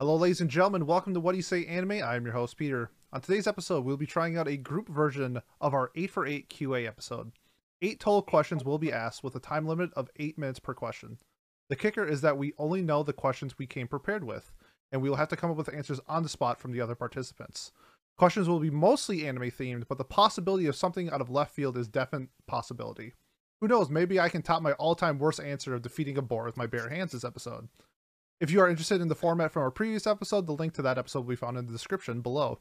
Hello, ladies and gentlemen. Welcome to What Do You Say Anime. I am your host, Peter. On today's episode, we'll be trying out a group version of our 8 for 8 QA episode. Eight total questions will be asked with a time limit of 8 minutes per question. The kicker is that we only know the questions we came prepared with, and we will have to come up with answers on the spot from the other participants. Questions will be mostly anime themed, but the possibility of something out of left field is definite possibility. Who knows, maybe I can top my all-time worst answer of defeating a boar with my bare hands this episode. If you are interested in the format from our previous episode, the link to that episode will be found in the description below.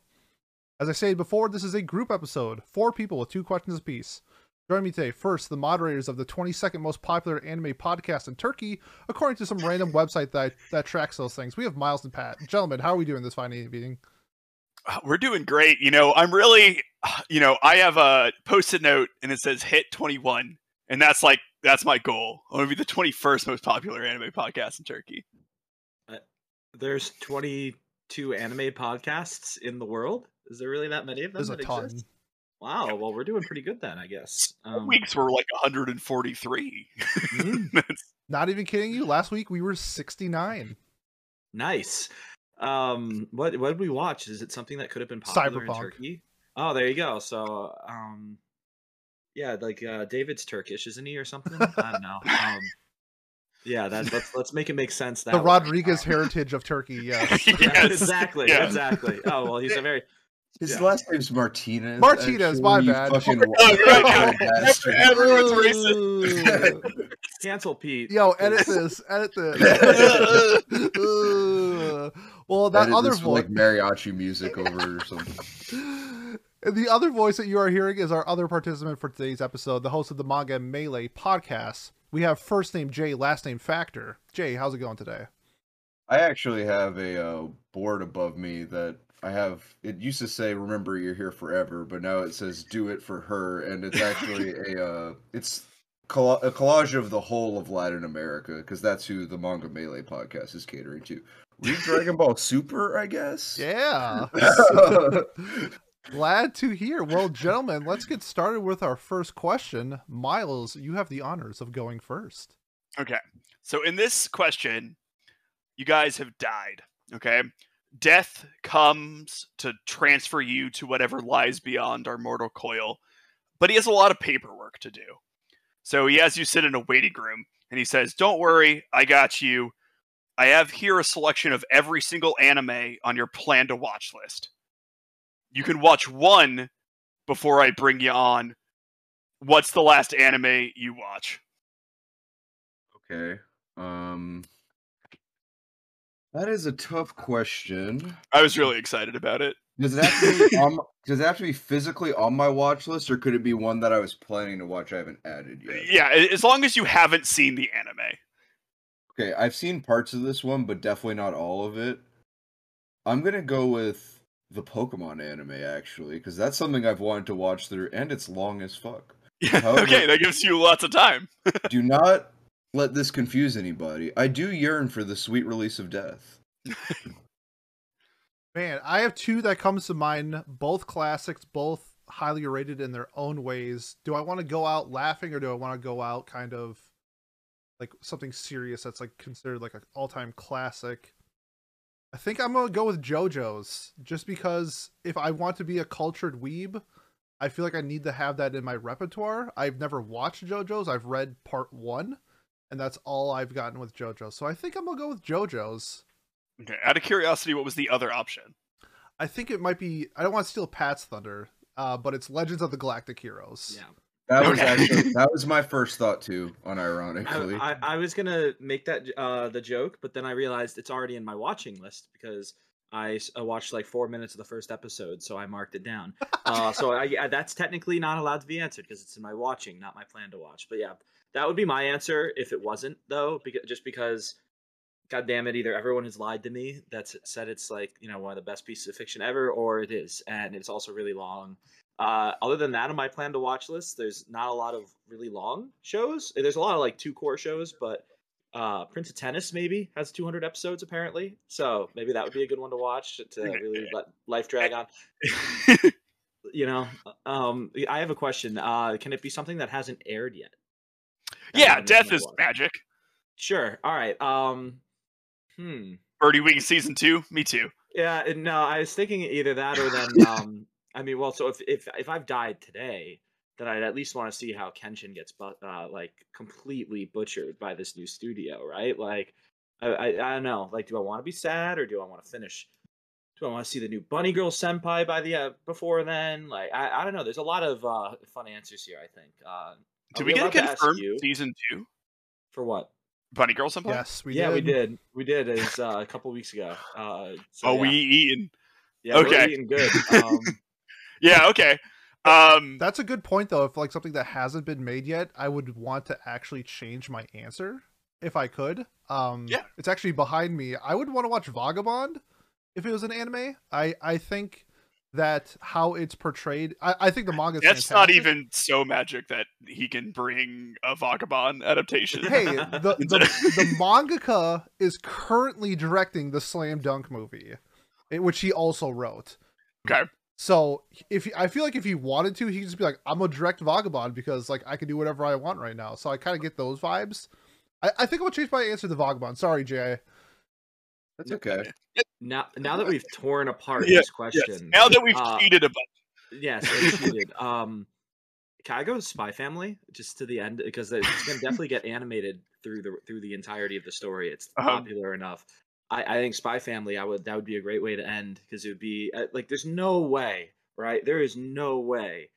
As I said before, this is a group episode, four people with two questions apiece. Join me today, first, the moderators of the 22nd most popular anime podcast in Turkey, according to some random website that, that tracks those things. We have Miles and Pat. Gentlemen, how are we doing this fine evening? Uh, We're doing great. You know, I'm really, you know, I have a post-it note and it says hit 21, and that's like that's my goal. I want to be the 21st most popular anime podcast in Turkey. There's 22 anime podcasts in the world. Is there really that many of them There's a ton. exist? Wow. Well, we're doing pretty good then, I guess. Um, weeks were like 143. mm, That's- Not even kidding you. Last week we were 69. nice. Um, what what did we watch? Is it something that could have been popular Cyberpunk. in Turkey? Oh, there you go. So, um, yeah, like uh, David's Turkish, isn't he, or something? I don't know. Um, yeah, that, let's let's make it make sense. That The way. Rodriguez uh, heritage of Turkey, yes. Yeah, Yes. exactly, Yeah. exactly. Oh well, he's a very His Yeah. last name's Martinez. Martinez, my bad. fucking Oh, right, white yeah. bastard. Everyone's racist. Cancel Pete. Yo, edit this. Edit this. Well, that Edit other this with, voice. like mariachi music over or something. And the other voice that you are hearing is our other participant for today's episode, the host of the Manga Melee podcast. We have first name Jay, last name Factor. Jay, how's it going today? I actually have a uh, board above me that I have. It used to say "Remember, you're here forever," but now it says "Do it for her," and it's actually a. Uh, it's colla- a collage of the whole of Latin America because that's who the Manga Melee podcast is catering to. Read Dragon Ball Super, I guess. Yeah. Glad to hear. Well, gentlemen, let's get started with our first question. Miles, you have the honors of going first. Okay. So in this question, you guys have died. Okay. Death comes to transfer you to whatever lies beyond our mortal coil, but he has a lot of paperwork to do. So he has you sit in a waiting room and he says, Don't worry, I got you. I have here a selection of every single anime on your plan to watch list. You can watch one before I bring you on. What's the last anime you watch? Okay. Um. That is a tough question. I was really excited about it. Does it have to be on, does it have to be physically on my watch list, or could it be one that I was planning to watch I haven't added yet? Yeah, as long as you haven't seen the anime. Okay, I've seen parts of this one, but definitely not all of it. I'm gonna go with the Pokemon anime actually, because that's something I've wanted to watch through, and it's long as fuck. Yeah, However- okay, that gives you lots of time. Do not let this confuse anybody. I do yearn for the sweet release of death. Man, I have two that comes to mind, both classics, both highly rated in their own ways. Do I want to go out laughing or do I want to go out kind of like something serious that's like considered like an all-time classic? I think I'm going to go with JoJo's just because if I want to be a cultured weeb, I feel like I need to have that in my repertoire. I've never watched JoJo's. I've read part 1 and that's all I've gotten with JoJo. So I think I'm going to go with JoJo's. Okay, out of curiosity, what was the other option? I think it might be. I don't want to steal Pat's thunder, uh, but it's Legends of the Galactic Heroes. Yeah. That was actually that was my first thought too, I, unironically. I, I was gonna make that uh, the joke, but then I realized it's already in my watching list because I, s- I watched like four minutes of the first episode, so I marked it down. Uh, so I, yeah, that's technically not allowed to be answered because it's in my watching, not my plan to watch. But yeah, that would be my answer if it wasn't though, because just because. God damn it! Either everyone has lied to me that's said it's like you know one of the best pieces of fiction ever, or it is, and it's also really long. Uh, other than that, on my plan to watch list, there's not a lot of really long shows. There's a lot of like two cour shows, but uh, Prince of Tennis maybe has 200 episodes apparently, so maybe that would be a good one to watch to really let life drag on. You know, um, I have a question. Uh, can it be something that hasn't aired yet? That yeah, death is magic. Sure. All right. Um, hmm. Birdie Wing season two. Me too. Yeah, no, I was thinking either that or then um I mean, well, so if if if I've died today, then I'd at least want to see how Kenshin gets bu- uh, like completely butchered by this new studio, right? Like, I I, I don't know. Like, do I want to be sad or do I want to finish? Do I want to see the new Bunny Girl Senpai by the uh, before then? Like, I, I don't know. There's a lot of uh, fun answers here. I think. Uh, Did I'd we get a allowed to ask confirmed you season two? for what? Bunny Girl Senpai? Yes, we yeah, did. we did. We did. It was uh, a couple weeks ago. Uh, so, oh, yeah. we eating. yeah, we're eating good. Um, Yeah. Okay. Um. That's a good point though. If like something that hasn't been made yet, I would want to actually change my answer if I could. Um Yeah. it's actually behind me. I would want to watch Vagabond if it was an anime. I I think that how it's portrayed I, I think the manga that's not even so magic that he can bring a vagabond adaptation. Hey, the, the the mangaka is currently directing the Slam Dunk movie, eh, which he also wrote. Okay. So if he, I feel like if he wanted to, he could just be like, "I'm gonna direct Vagabond because like I can do whatever I want right now." So I kind of get those vibes. I, I think I'm gonna change my answer to Vagabond. Sorry, Jay. That's okay. now, now that we've torn apart Yeah, this question, Yes. Now that we've Uh, cheated a bunch. Yes, cheated. Um, can I go to Spy Family just to the end because it's gonna definitely get animated through the through the entirety of the story. It's Uh-huh. popular enough. I, I think Spy Family. I would that would be a great way to end because it would be uh, like there's no way, right? There is no way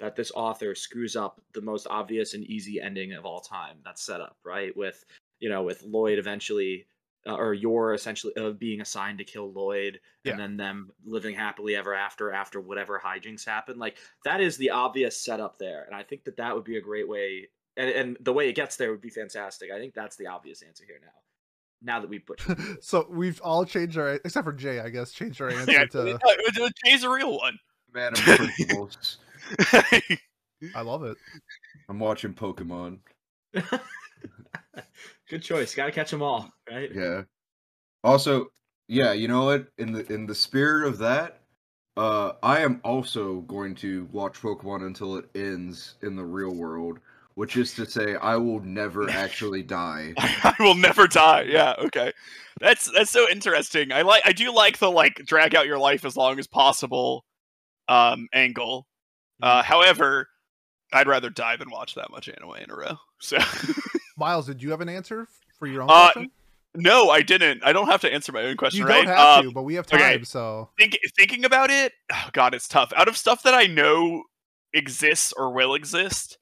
that this author screws up the most obvious and easy ending of all time. That's set up right with you know with Lloyd eventually. Uh, or you're essentially uh, being assigned to kill Lloyd, Yeah. and then them living happily ever after after whatever hijinks happen. Like that is the obvious setup there, and I think that that would be a great way. And, and the way it gets there would be fantastic. I think that's the obvious answer here now. Now that we've butchered, it. so we've all changed our, except for Jay, I guess, changed our answer Yeah, to. Jay's a real one. Man, I'm principles. I love it. I'm watching Pokemon. good choice. Got to catch them all, right? Yeah. Also, yeah, you know what? In the in the spirit of that, uh, I am also going to watch Pokemon until it ends in the real world, which is to say, I will never actually die. I will never die. Yeah, okay. That's that's so interesting. I like I do like the like drag out your life as long as possible um angle. Uh however, I'd rather die than watch that much anime in a row. So Miles, did you have an answer for your own Uh, question? no, I didn't. I don't have to answer my own question, You right? don't have Um, to, but we have time. okay. So think, thinking about it, oh god, it's tough. Out of stuff that I know exists or will exist,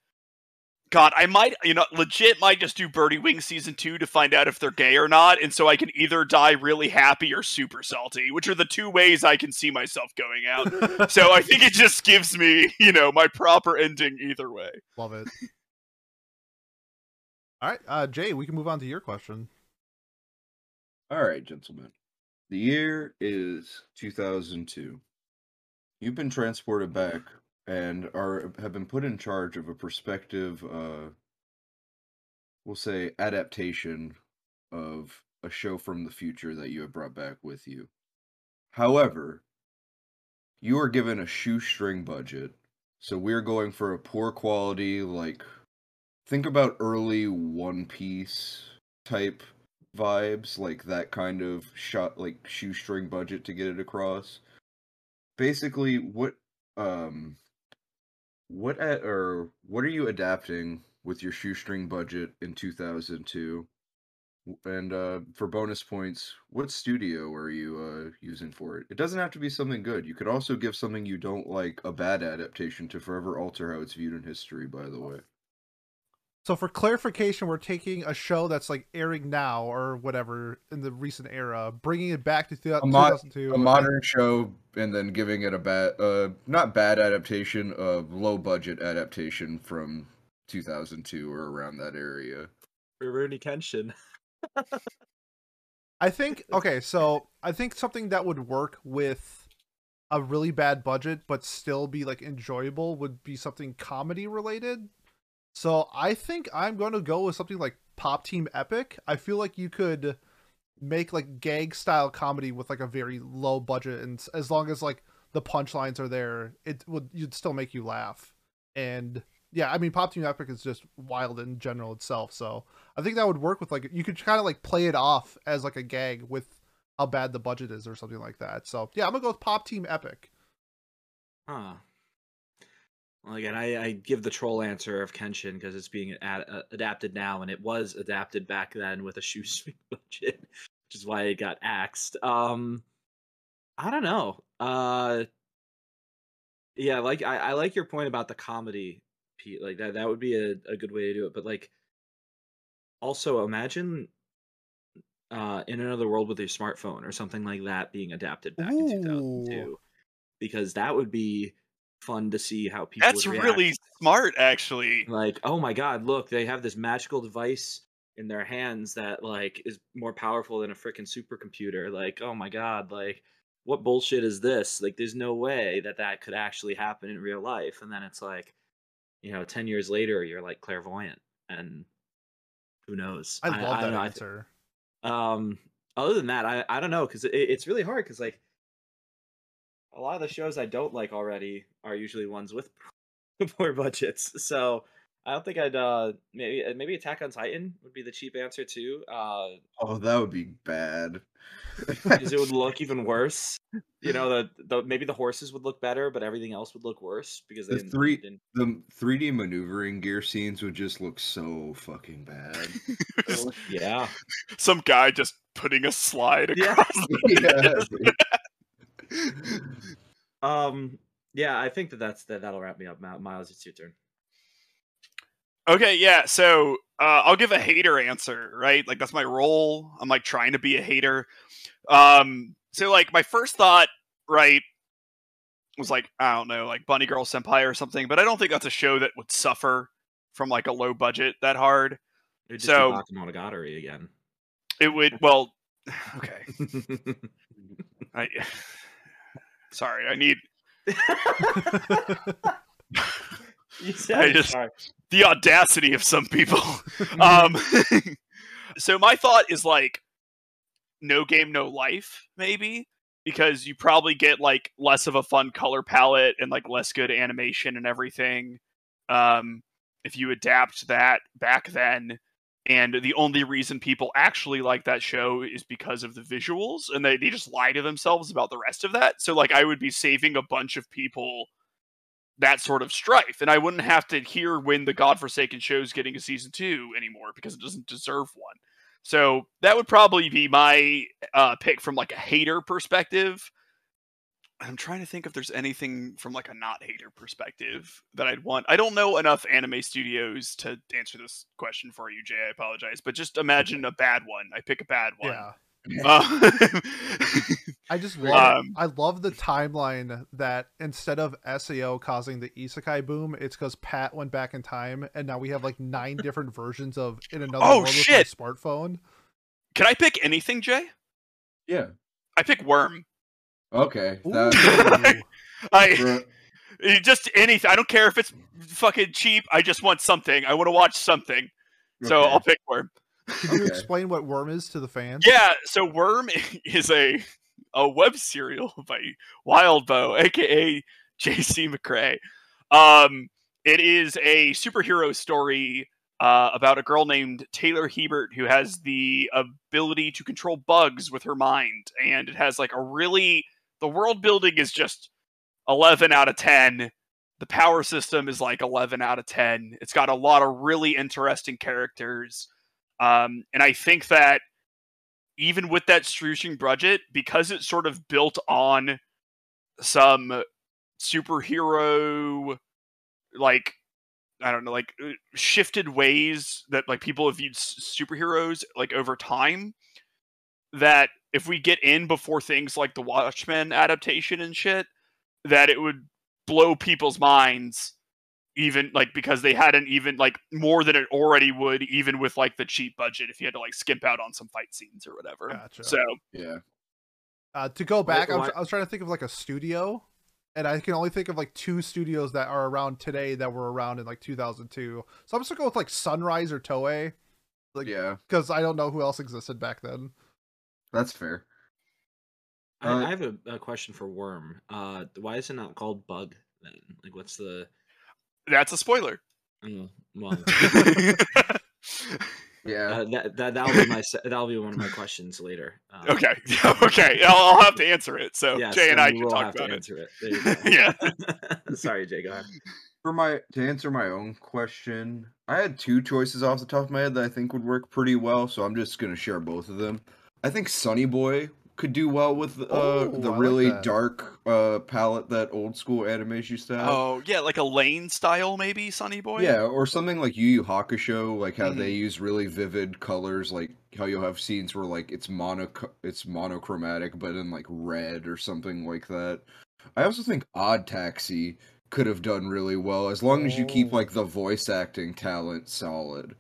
God, I might, you know, legit might just do Birdie Wing season two to find out if they're gay or not, and so I can either die really happy or super salty, which are the two ways I can see myself going out. so I think it just gives me, you know, my proper ending either way. love it. All right, uh, Jay, we can move on to your question. All right, gentlemen. The year is 2002. You've been transported back and are have been put in charge of a prospective uh we'll say adaptation of a show from the future that you have brought back with you. However, you are given a shoestring budget. So we're going for a poor quality like think about early One Piece type vibes, like that kind of shot, like shoestring budget to get it across. Basically, what um, what at or what are you adapting with your shoestring budget in two thousand two? And uh, for bonus points, what studio are you uh, using for it? It doesn't have to be something good. You could also give something you don't like a bad adaptation to forever alter how it's viewed in history. By the way. So for clarification, we're taking a show that's like airing now or whatever in the recent era, bringing it back to two- A mod- 2002. a modern show and then giving it a bad uh not bad adaptation a low budget adaptation from 2002 or around that area Rurouni Kenshin. I think okay, so I think something that would work with a really bad budget but still be like enjoyable would be something comedy related. So I think I'm going to go with something like Pop Team Epic. I feel like you could make like gag style comedy with like a very low budget and as long as like the punchlines are there, it would you'd still make you laugh. And yeah, I mean Pop Team Epic is just wild in general itself, so I think that would work with like you could kind of like play it off as like a gag with how bad the budget is or something like that. So yeah, I'm gonna go with Pop Team Epic. Huh. Well, again, I, I give the troll answer of Kenshin because it's being ad- adapted now, and it was adapted back then with a shoestring budget, which is why it got axed. Um, I don't know. Uh, yeah, like I, I like your point about the comedy, Pete. Like that that would be a, a good way to do it. But like, also imagine uh in another world with your smartphone or something like that being adapted back in 2002 because that would be fun to see how people That's would react. really smart, actually. like oh my god look they have this magical device in their hands that like is more powerful than a freaking supercomputer like oh my god like what bullshit is this like there's no way that that could actually happen in real life and then it's like you know 10 years later you're like clairvoyant and who knows I love I that don't know, I answer. um other than that i, I don't know because it, it's really hard because like a lot of the shows i don't like already are usually ones with poor budgets so i don't think i'd uh maybe uh, maybe attack on titan would be the cheap answer too uh Oh, that would be bad. because it would look even worse you know the, the maybe the horses would look better but everything else would look worse because they The didn't, three- didn't the 3D maneuvering gear scenes would just look so fucking bad. yeah Some guy just putting a slide Yeah. across. yeah. um yeah i think that that's that that'll wrap me up Mi- miles it's your turn Okay, yeah. So uh, I'll give a hater answer, right? Like that's my role. I'm like trying to be a hater. Um, so like my first thought, right, was like I don't know, like Bunny Girl Senpai or something. But I don't think that's a show that would suffer from like a low budget that hard. it would just So- be Bakemonogatari again It would. Well, okay. I, sorry, I need you said I just- sorry. the audacity of some people. um, so my thought is like, no game, no life, maybe because you probably get like less of a fun color palette and like less good animation and everything. Um, if you adapt that back then, and the only reason people actually like that show is because of the visuals, and they, they just lie to themselves about the rest of that. So like, I would be saving a bunch of people that sort of strife, and I wouldn't have to hear when the godforsaken show's getting a season two anymore because it doesn't deserve one. So that would probably be my uh, pick from like a hater perspective. I'm trying to think if there's anything from like a not hater perspective that I'd want. I don't know enough anime studios to answer this question for you, Jay. I apologize, but just imagine a bad one. I pick a bad one. yeah. Uh, I just love Um, I love the timeline that instead of SAO causing the isekai boom, it's because Pat went back in time and now we have like nine different versions of in another Oh, world shit! with my smartphone. Can I pick anything, Jay? yeah. I pick Worm. Okay. Ooh. That, I just anything. I don't care if it's fucking cheap. I just want something. I want to watch something. So okay. I'll pick Worm. Can you Okay. explain what Worm is to the fans? Yeah. So Worm is a a web serial by Wildbow, aka J.C. McCrae. Um, it is a superhero story uh, about a girl named Taylor Hebert who has the ability to control bugs with her mind, and it has like a really the world building is just 11 out of 10 the power system is like 11 out of 10 it's got a lot of really interesting characters. Um, and i think that even with that structuring budget because it's sort of built on some superhero like i don't know like uh, shifted ways that like people have viewed s- superheroes like over time that if we get in before things like the watchmen adaptation and shit that it would blow people's minds even like because they hadn't even like more than it already would even with like the cheap budget if you had to like skimp out on some fight scenes or whatever Gotcha. so yeah. Uh, to go back, I was, I was trying to think of like a studio, and I can only think of like two studios that are around today that were around in like 2002. So I'm just gonna go with like Sunrise or Toei, like Yeah. because I don't know who else existed back then. That's fair. I, Uh, I have a, a question for Worm. Uh, why is it not called Bug then? Like, what's the? that's a spoiler Oh, well, Yeah. Uh, that that that'll be my that'll be one of my questions later. Um, Okay, okay, I'll, I'll have to answer it. So yes, Jay and I we can talk have to about it. answer it. There you go. Yeah. Sorry, Jay. Go ahead. For my to answer my own question, I had two choices off the top of my head that I think would work pretty well, so I'm just gonna share both of them. I think Sunny Boy could do well with uh, Oh, the I really that. dark uh, palette that old school animes used to have. Oh yeah, like a lane style maybe, Sunny Boy. Yeah, or something like Yu Yu Hakusho, like how Mhm. they use really vivid colors, like how you'll have scenes where like it's mono it's monochromatic, but in like red or something like that. I also think Odd Taxi could have done really well as long as you keep Oh. like the voice acting talent solid.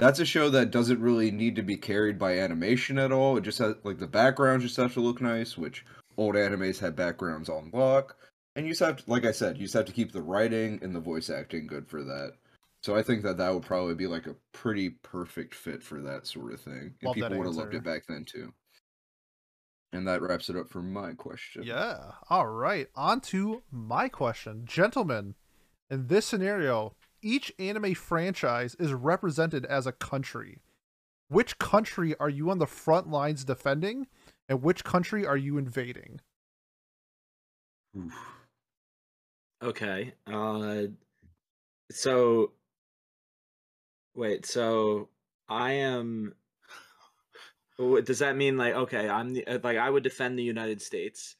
That's a show that doesn't really need to be carried by animation at all. It just has like the backgrounds just have to look nice, which old animes had backgrounds on lock. And you just have to, like I said, you just have to keep the writing and the voice acting good for that. So I think that that would probably be like a pretty perfect fit for that sort of thing. And Love people would have loved it back then too. And that wraps it up for my question. Yeah. All right. On to my question. Gentlemen, in this scenario, each anime franchise is represented as a country. Which country are you on the front lines defending, and which country are you invading? Okay. Uh, so wait. So I am. Does that mean like okay? I'm the uh, like I would defend the United States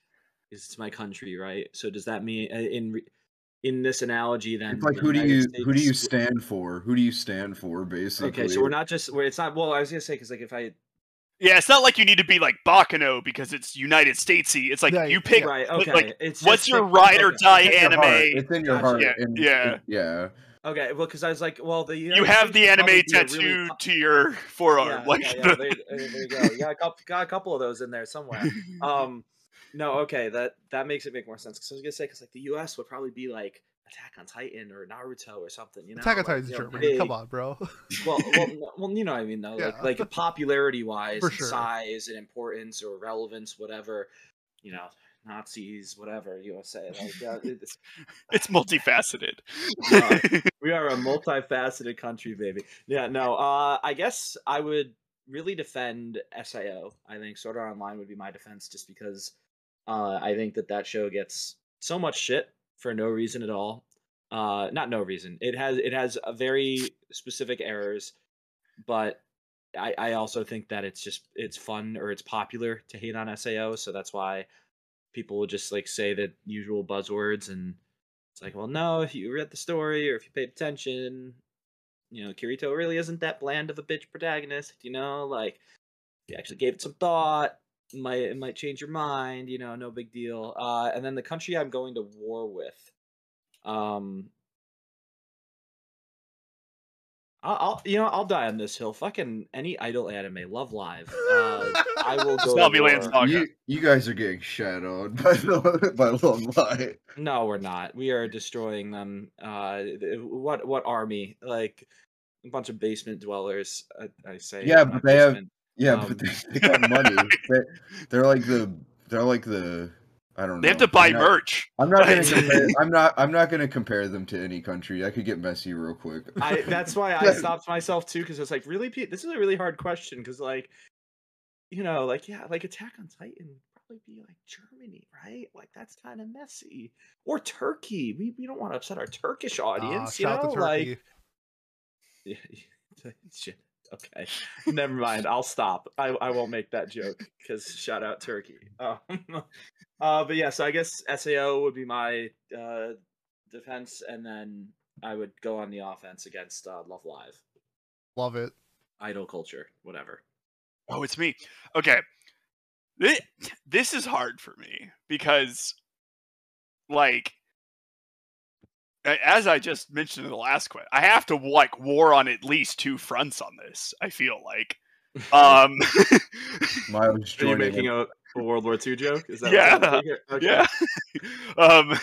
because it's my country, right? So does that mean uh, in in this analogy then? It's like the who do United you who do you stand for? Who do you stand for basically? Okay, so we're not just where it's not. Well, I was gonna say because like if I Yeah, it's not like you need to be like Baccano because it's United Statesy. It's like Yeah, you pick. right, okay, like, it's what's your pick- ride or die It's anime? It's in your heart. Yeah, and- yeah. and- yeah. Okay, well, because I was like, well, the You have States the anime probably tattooed really to your forearm. yeah, like yeah, yeah, there, there you go. You got a couple, got a couple of those in there somewhere. Um, no, okay, that that makes it make more sense. Because I was gonna say, because like the U.S. would probably be like Attack on Titan or Naruto or something. You know, Attack on like, Titan's you know, Germany. Come on, bro. Well, well, well, you know what I mean though. Like, Yeah. like popularity wise, sure. size and importance or relevance, whatever. You know, Nazis, whatever you want to say. Like, yeah, it's, it's multifaceted. Uh, we are a multifaceted country, baby. Yeah, no. Uh, I guess I would really defend Sao. I think Sword Art Online would be my defense, just because uh, I think that that show gets so much shit for no reason at all. Uh, not no reason. It has it has a very specific errors, but I, I also think that it's just it's fun or it's popular to hate on Sao, so that's why people will just like say the usual buzzwords and it's like, well, no, if you read the story or if you paid attention, you know, Kirito really isn't that bland of a bitch protagonist. You know, like you actually gave it some thought, might it might change your mind. You know, no big deal. Uh, and then the country I'm going to war with, um, I'll, I'll you know I'll die on this hill. Fucking any idol anime, Love Live. Uh, I will go. to Zombieland's war. not- You you guys are getting shadowed by by Long Light. No, we're not. We are destroying them. Uh, what what army? Like a bunch of basement dwellers. I, I say. Yeah, but they have- basement. Yeah, Um, but they, they got money. they, they're like the they're like the I don't know. they have to buy I'm not- merch. I'm not gonna compare, I'm not I'm not gonna compare them to any country. I could get messy real quick. I that's why I stopped myself too because I was like, really, Pete, this is a really hard question because like, you know, like yeah, like Attack on Titan would probably be like Germany, right? Like that's kind of messy. Or Turkey. We we don't want to upset our Turkish Ah, audience, you shout know, to like. Turkey. Yeah, Shit. Okay. Never mind. I'll stop. I, I won't make that joke because shout out Turkey. Um, uh, but yeah, so I guess SAO would be my uh, defense, and then I would go on the offense against uh, Love Live, Love it. Idol Culture, whatever. Oh, it's me. Okay. This, this is hard for me because, like, a- as I just mentioned in the last question, I have to like war on at least two fronts on this. I feel like, um, Miles Are you making a, a World War II joke? Is that Yeah, What I'm thinking? okay. yeah. um,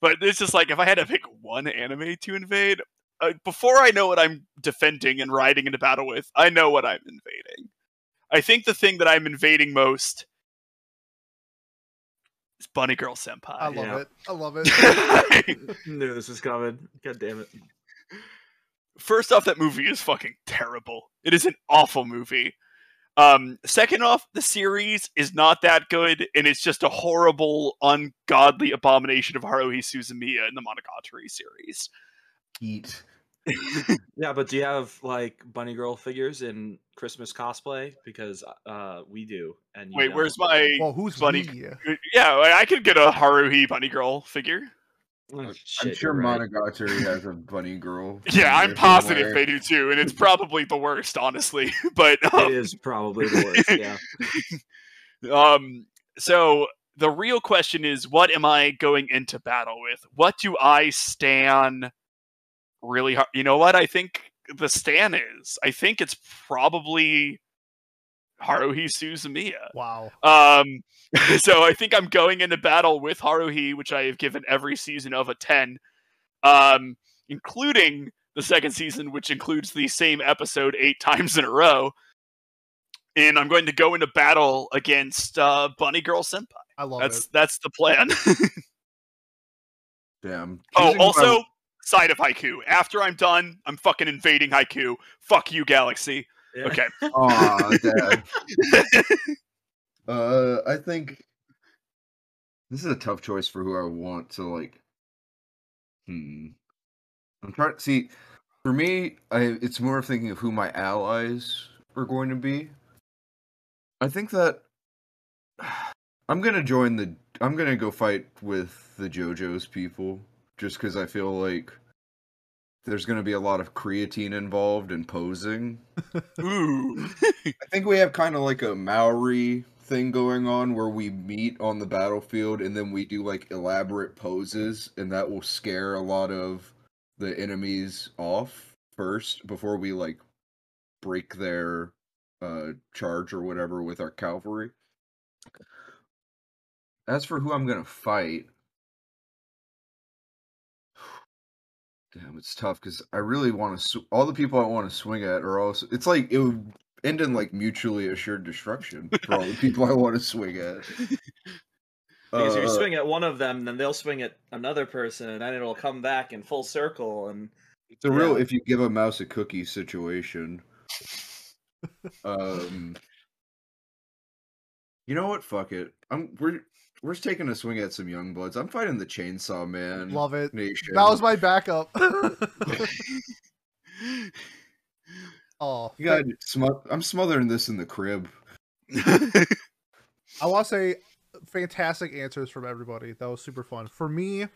but it's just like if I had to pick one anime to invade, uh, before I know what I'm defending and riding into battle with, I know what I'm invading. I think the thing that I'm invading most is Bunny Girl Senpai. I love yeah. it. I love it. Knew this was coming. God damn it. first off, that movie is fucking terrible. It is an awful movie. Um, second off, the series is not that good, and it's just a horrible, ungodly abomination of Haruhi Suzumiya in the Monogatari series. Eat. Yeah, but do you have like bunny girl figures in Christmas cosplay? Because uh, we do. And you Wait, don't. where's my? Well, who's Bunny- we? Yeah, I could get a Haruhi bunny girl figure. Oh, I'm sure right. Monogatari has a bunny girl. Yeah, I'm positive somewhere. they do too, and it's probably the worst, honestly. But um, It is probably the worst. Yeah. Um, so the real question is, what am I going into battle with? What do I stan really hard? You know what? I think the stan is. I think it's probably Haruhi Suzumiya. Wow. Um, so I think I'm going into battle with Haruhi, which I have given every season of a 10, um, including the second season, which includes the same episode eight times in a row. And I'm going to go into battle against uh, Bunny Girl Senpai. I love That's it. that's the plan. Damn. oh, Choosing my- also side of Haikyu. After I'm done, I'm fucking invading Haikyu. Fuck you, Galaxy. Yeah. Okay. Aw, dad. Uh, I think this is a tough choice for who I want to like. Hmm. I'm trying to see. For me, I it's more of thinking of who my allies are going to be. I think that I'm gonna join the. I'm gonna go fight with the JoJo's people, just because I feel like there's gonna be a lot of creatine involved in posing. Ooh. I think we have kind of like a Maori thing going on where we meet on the battlefield and then we do like elaborate poses and that will scare a lot of the enemies off first before we like break their uh charge or whatever with our cavalry. As for who I'm going to fight, Damn, it's tough because I really want to. Sw- all the people I want to swing at are also. It's like it would end in like mutually assured destruction for all the people I want to swing at. Because if you Uh, swing at one of them, then they'll swing at another person, and then it'll come back in full circle. And It's a real if you give a mouse a cookie situation. um, you know what? Fuck it. I'm we're we're just taking a swing at some young bloods. I'm fighting the Chainsaw Man. Love it. Nation. That was my backup. oh, You got smo- I'm smothering this in the crib. I want to say fantastic answers from everybody. That was super fun. For me,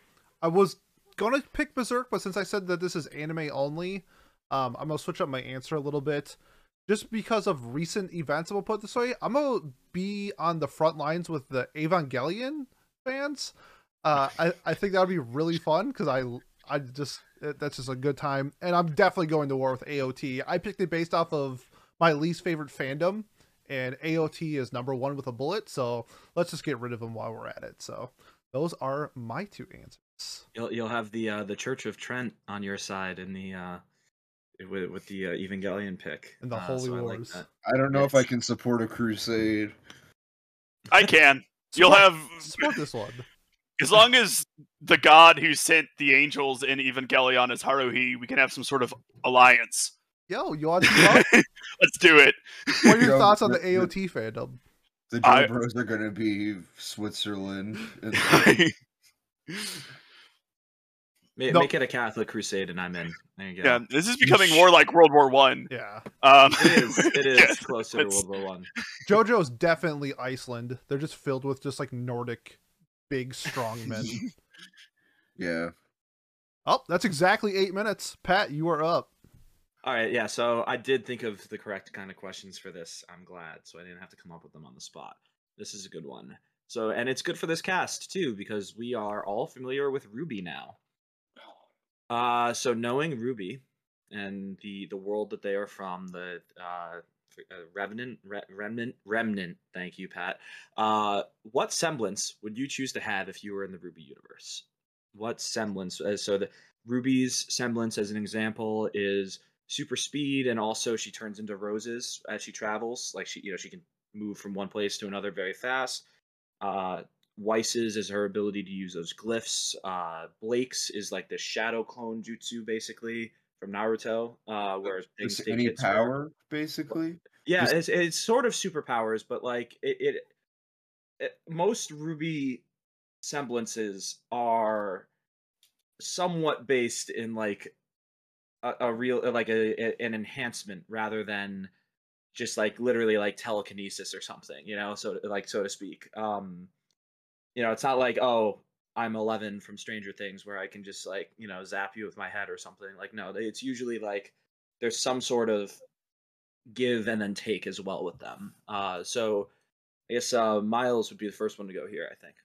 I was gonna pick Berserk, but since I said that this is anime only, um, I'm gonna switch up my answer a little bit. Just because of recent events, I'm gonna put this way. I'm gonna be on the front lines with the Evangelion fans. Uh, I, I think that would be really fun because I I just it- that's just a good time, and I'm definitely going to war with AOT. I picked it based off of my least favorite fandom, and AOT is number one with a bullet. So let's just get rid of them while we're at it. So those are my two answers. you'll you'll have the uh, the Church of Trent on your side in the uh, with with the uh, Evangelion pick And the uh, Holy so I like Wars. I don't know if I can support a crusade. I can. You'll Support- have support this one. as long as the god who sent the angels in Evangelion is Haruhi, we can have some sort of alliance. Yo, you want to team up? Let's do it. What are your Yo, thoughts on the the- AOT fandom? The I- Bros are gonna be Switzerland. and- Ma- No. Make it a Catholic crusade, and I'm in. There you go. yeah, this is becoming more like World War One. Yeah, Um, It is. It is yes, closer to World War One. JoJo's definitely Iceland. They're just filled with just like Nordic, big, strong men. yeah. oh, that's exactly eight minutes. Pat, you are up. All right, yeah. So I did think of the correct kind of questions for this. I'm glad, so I didn't have to come up with them on the spot. This is a good one. So, and it's good for this cast too because we are all familiar with RWBY now. Uh, so knowing RWBY and the the world that they are from, the uh, uh, Revenant, Re- Remnant, Remnant. Thank you, Pat. Uh, what semblance would you choose to have if you were in the RWBY universe? What semblance? Uh, so the Ruby's semblance, as an example, is super speed, and also she turns into roses as she travels. Like she, you know, she can move from one place to another very fast. Uh, Weiss's is her ability to use those glyphs. Uh, Blake's is like the shadow clone jutsu, basically from Naruto, uh, where things Just any where- power, basically. Yeah, Just- it's it's sort of superpowers, but like it, it, it most RWBY semblances are somewhat based in like a, a real like a, a- an enhancement rather than just like literally like telekinesis or something, you know, so like so to speak. Um you know, it's not like oh, I'm 11 from Stranger Things where I can just like, you know, zap you with my head or something. Like no, it's usually like there's some sort of give and then take as well with them. Uh, so I guess uh, Miles would be the first one to go here. I think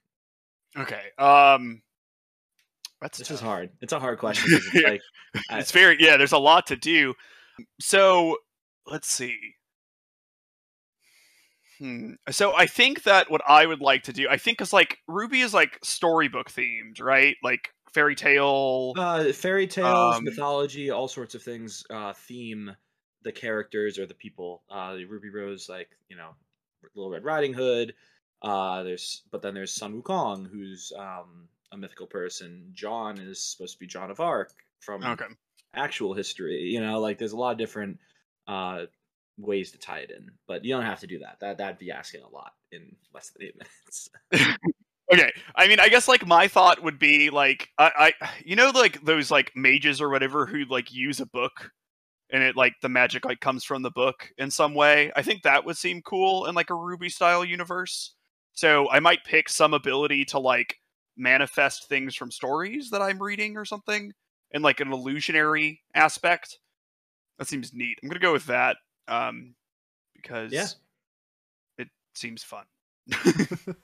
Okay. Um, that's this is hard. It's a hard question. It's like I- it's very yeah. There's a lot to do. So let's see. Hmm. So I think that what I would like to do, I think, is like RWBY is like storybook themed, right? Like fairy tale. uh, fairy tales, Um, mythology, all sorts of things uh, theme the characters or the people. Uh, Ruby Rose, like you know, Little Red Riding Hood. Uh, there's but then there's Sun Wukong, who's um, a mythical person. Jaune is supposed to be John of Arc from Okay. actual history. You know, like there's a lot of different uh ways to tie it in, but you don't have to do that. That that'd be asking a lot in less than eight minutes. Okay. I mean, I guess like my thought would be like I, I you know like those like mages or whatever who like use a book and it like the magic like comes from the book in some way. I think that would seem cool in like a RWBY style universe. So I might pick some ability to like manifest things from stories that I'm reading or something in like an illusionary aspect. That seems neat. I'm gonna go with that. Um because Yeah. it seems fun.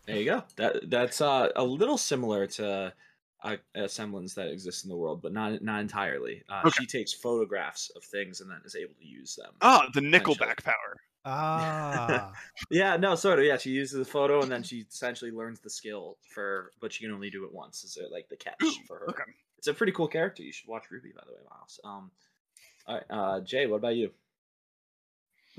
There you go. That that's uh, a little similar to a, a semblance that exists in the world, but not not entirely. Uh, Okay. She takes photographs of things and then is able to use them. Ah, the Essentially. Nickelback power. Ah, Yeah, no, sort of. Yeah, she uses the photo and then she essentially learns the skill for, but she can only do it once. Is it like the catch for her? Okay. It's a pretty cool character. You should watch RWBY, by the way, Miles. Um, all right, uh, Jay, what about you?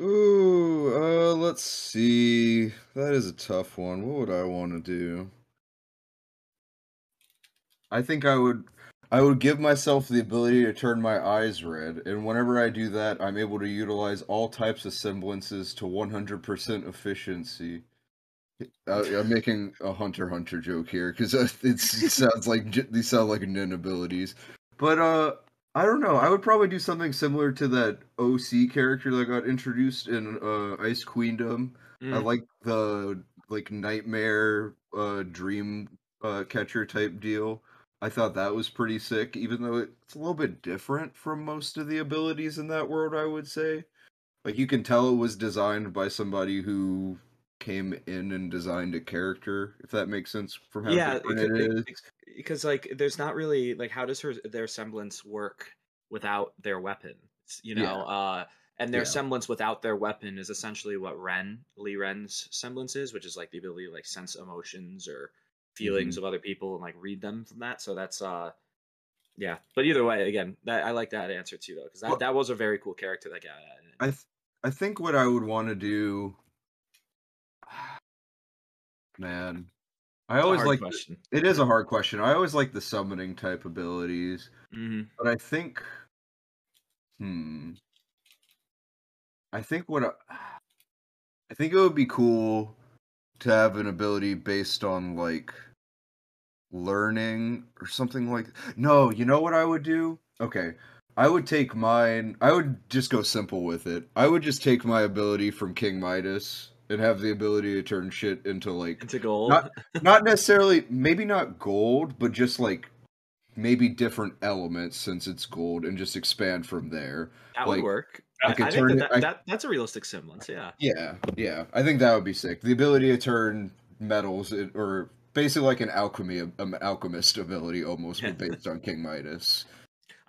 Ooh, uh, let's see. That is a tough one. What would I want to do? I think I would I would give myself the ability to turn my eyes red, and whenever I do that, I'm able to utilize all types of semblances to 100% efficiency. Uh, I'm making a hunter hunter joke here because it sounds like these sound like Nen abilities, but uh, I don't know. I would probably do something similar to that OC character that got introduced in uh, Ice Queendom. I Mm. like the like nightmare uh, dream uh, catcher type deal. I thought that was pretty sick, even though it's a little bit different from most of the abilities in that world. I would say, like you can tell it was designed by somebody who came in and designed a character. If that makes sense from how yeah, different it- it it- is. it's- because like there's not really like how does her their semblance work without their weapon? You know, Yeah. uh, and their Yeah. semblance without their weapon is essentially what Ren Lie Ren's semblance is, which is like the ability to like sense emotions or feelings Mm-hmm. of other people and like read them from that. So that's uh, yeah. But either way, again, that I like that answer too though, because that, Well- that was a very cool character that got added. I th- I think what I would want to do, man. I always like question. it is a hard question. I always like the summoning type abilities, hmm but I think, hmm, I think what I, I think it would be cool to have an ability based on like learning or something like. No, you know what I would do? Okay, I would take mine. I would just go simple with it. I would just take my ability from King Midas and have the ability to turn shit into like Into gold. Not- not necessarily maybe not gold, but just like maybe different elements since it's gold and just expand from there. that would work. I I, could I turn think it- that, I- that that's a realistic semblance. Yeah. Yeah, yeah. I think that would be sick. The ability to turn metals or basically like an alchemy an alchemist ability almost based on King Midas.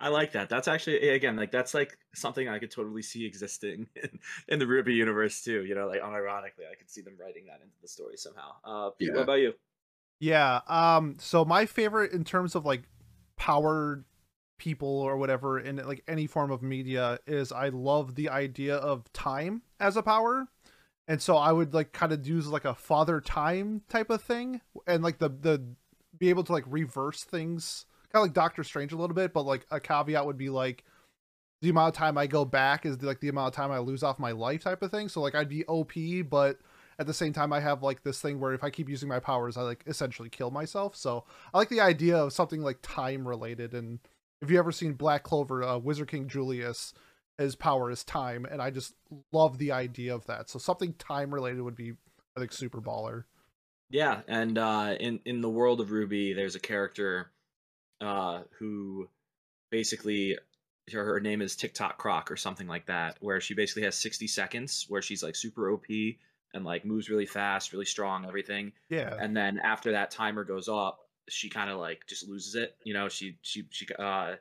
I like that. That's actually again like that's like something I could totally see existing in, in the RWBY universe too. You know, like unironically, I could see them writing that into the story somehow. Uh, Pete, Yeah. what about you? yeah. Um, so my favorite in terms of like powered people or whatever in like any form of media is I love the idea of time as a power. And so I would like kind of use like a father time type of thing and like the the be able to like reverse things kind of like Doctor Strange a little bit, but like a caveat would be like the amount of time I go back is like the amount of time I lose off my life type of thing. So like I'd be OP, but at the same time I have like this thing where if I keep using my powers, I like essentially kill myself. So I like the idea of something like time related. And if you ever seen Black Clover, uh, Wizard King Julius, his power is time, and I just love the idea of that. So something time related would be I think super baller. Yeah, and uh, in in the world of RWBY, there's a character uh, who basically her, her name is TikTok Croc or something like that, where she basically has 60 seconds where she's like super OP and like moves really fast, really strong, everything. Yeah. And then after that timer goes up, she kind of like just loses it. You know, she she she uh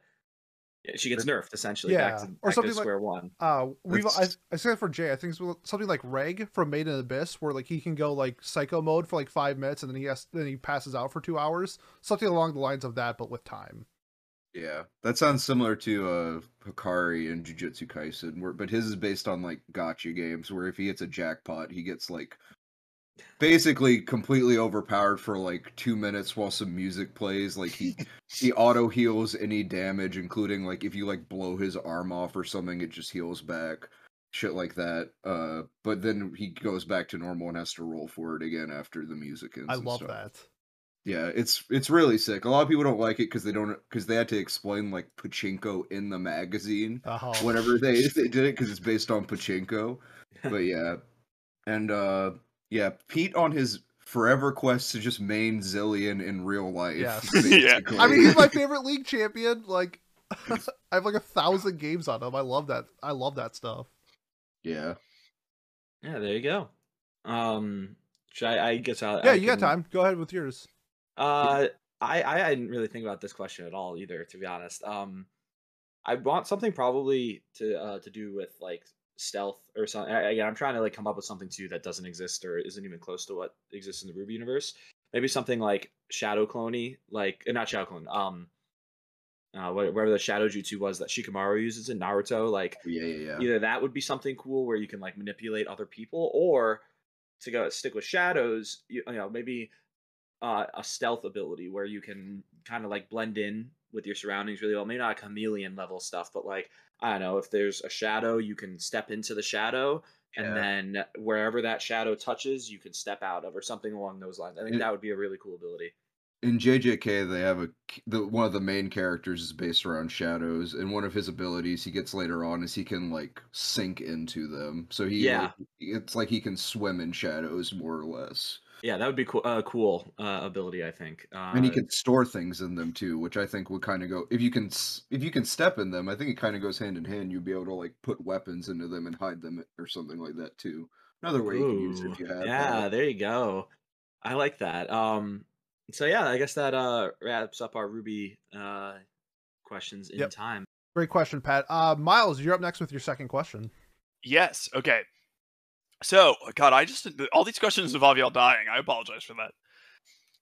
she gets nerfed essentially Yeah, back to, or back something to like- square one. Uh, we've I, It's- I said for Jay, I think it's something like Reg from Made in Abyss, where like he can go like psycho mode for like five minutes, and then he has then he passes out for two hours. Something along the lines of that, but with time. Yeah, that sounds similar to uh Hakari and Jujutsu Kaisen, where but his is based on like gacha games, where if he hits a jackpot, he gets like basically completely overpowered for like two minutes while some music plays. Like he he auto heals any damage, including like if you like blow his arm off or something, it just heals back. Shit like that. Uh, but then he goes back to normal and has to roll for it again after the music ends. I love stuff. that. Yeah, it's it's really sick. A lot of people don't like it because they don't because they had to explain like pachinko in the magazine Oh, whenever they they did it because it's based on pachinko. But yeah, and uh yeah, Pete on his forever quest to just main Zilean in real life. Yes. Yeah. I mean, he's my favorite league champion. Like, I have like a thousand games on him. I love that. I love that stuff. yeah. Yeah, there you go. Um, should I? I guess I'll. Yeah, I you got time. Go ahead with yours. Uh, I I didn't really think about this question at all either, to be honest. Um, I want something probably to uh to do with like stealth or something. Again, I'm trying to like come up with something too that doesn't exist or isn't even close to what exists in the RWBY universe. Maybe something like Shadow Cloney, like uh, not Shadow Clone. Um, uh, wha- whatever the Shadow Jutsu was that Shikamaru uses in Naruto, like Yeah, yeah, yeah. either that would be something cool where you can like manipulate other people or to go stick with shadows you, you know maybe uh, a stealth ability where you can kind of like blend in with your surroundings really well maybe not a chameleon level stuff but like i don't know if there's a shadow you can step into the shadow and Yeah. then wherever that shadow touches you can step out of or something along those lines i think that would be a really cool ability in JJK, they have a the one of the main characters is based around shadows, and one of his abilities he gets later on is he can like sink into them. So he Yeah. like, it's like he can swim in shadows more or less, yeah that would be cool uh, cool uh, ability i think uh, and he can store things in them too, which I think would kind of go if you can if you can step in them. I think it kind of goes hand in hand. You'd be able to like put weapons into them and hide them or something like that too. Another way you can use it if you have. yeah that. there you go i like that um so yeah i guess that uh wraps up our RWBY uh questions in Yep. time Great question, Pat. Uh, Miles, you're up next with your second question. Yes. Okay. So, God, I just all these questions involve y'all dying. I apologize for that.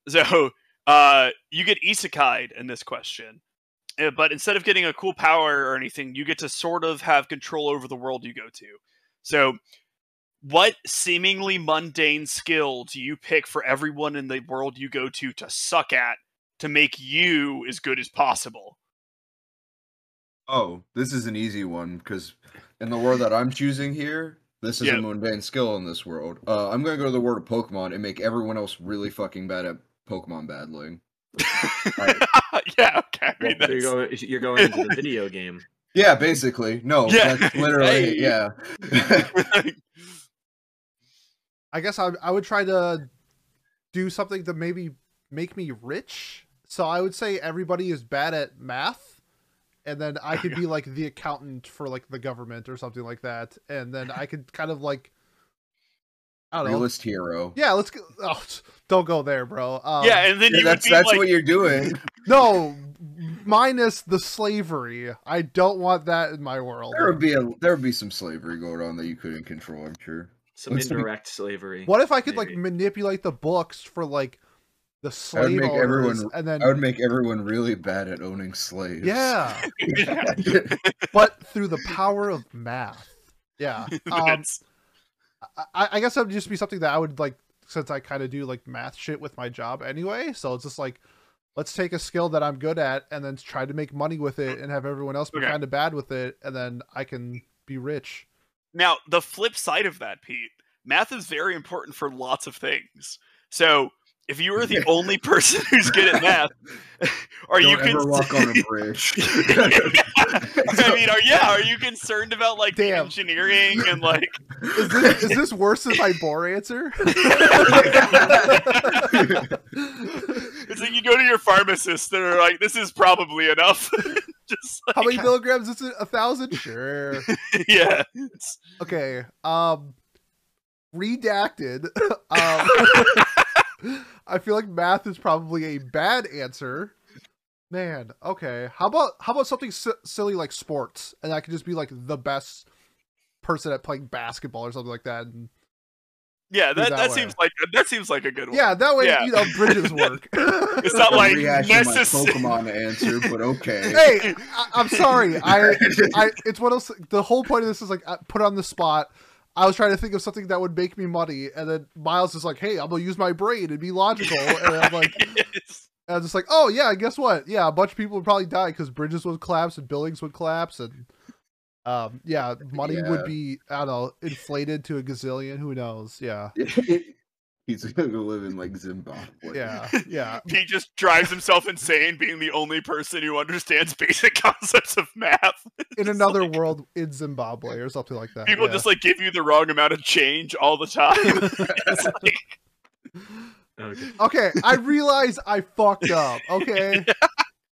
So, uh, you get isekai'd in this question, uh, but instead of getting a cool power or anything, you get to sort of have control over the world you go to. So, what seemingly mundane skill do you pick for everyone in the world you go to to suck at to make you as good as possible? Oh, this is an easy one because in the world that I'm choosing here, this is Yeah. a mundane skill in this world. Uh, I'm gonna go to the world of Pokemon and make everyone else really fucking bad at Pokemon battling. yeah. Okay. I mean, so you're going, you're going into the video game Yeah, basically. No, Yeah, that's literally hey. yeah. I guess I I would try to do something to maybe make me rich. So I would say everybody is bad at math, and then I could be like the accountant for like the government or something like that, and then I could kind of like I don't know. Realist hero. Yeah, let's go. Oh, don't go there, bro. Um, yeah, and then Yeah, you that's would be that's like, what you're doing. no, minus the slavery. I don't want that in my world. There would be a there would be some slavery going on that you couldn't control. I'm sure. some Let's be- indirect slavery What if I could like manipulate the books for like the would slave make owners, everyone- and then I would make everyone really bad at owning slaves. yeah, Yeah. but through the power of math. Yeah. Um, I, I guess that would just be something that I would like since I kind of do like math shit with my job anyway. So it's just like let's take a skill that I'm good at and then try to make money with it and have everyone else be Okay. kind of bad with it, and then I can be rich. Now, the flip side of that, Pete, math is very important for lots of things. So, if you are the only person who's good at math, are Don't you ever con- walk on a bridge. I mean, are yeah, are you concerned about like Damn. engineering and like Is this, is this worse than my bore answer? it's like you go to your pharmacist and are like, this is probably enough. Just like, How many milligrams is it? A thousand? Sure. yeah. Okay. Um, redacted. um, I feel like math is probably a bad answer. Man, okay. How about how about something si- silly like sports, and I could just be like the best person at playing basketball or something like that. And yeah, that, that that, seems like that seems like a good one. yeah, that way Yeah. you know bridges work. It's not I'm like rehashing my necessary. Pokemon answer, but okay. hey, I, I'm sorry. I, I, it's one of those. The whole point of this is like I put on the spot. I was trying to think of something that would make me money, and then Miles is like, "Hey, I'm gonna use my brain and be logical," and I'm like, Yes. and I'm just like, "Oh yeah, guess what? Yeah, a bunch of people would probably die because bridges would collapse and buildings would collapse, and um, yeah, money Yeah. would be I don't know inflated to a gazillion. Who knows? Yeah, He's gonna go live in like Zimbabwe. yeah, yeah. He just drives himself insane being the only person who understands basic concepts of math. In another like- world in Zimbabwe or something like that. People yeah. just like give you the wrong amount of change all the time. It's like- Okay. Okay, I realize I fucked up. Okay.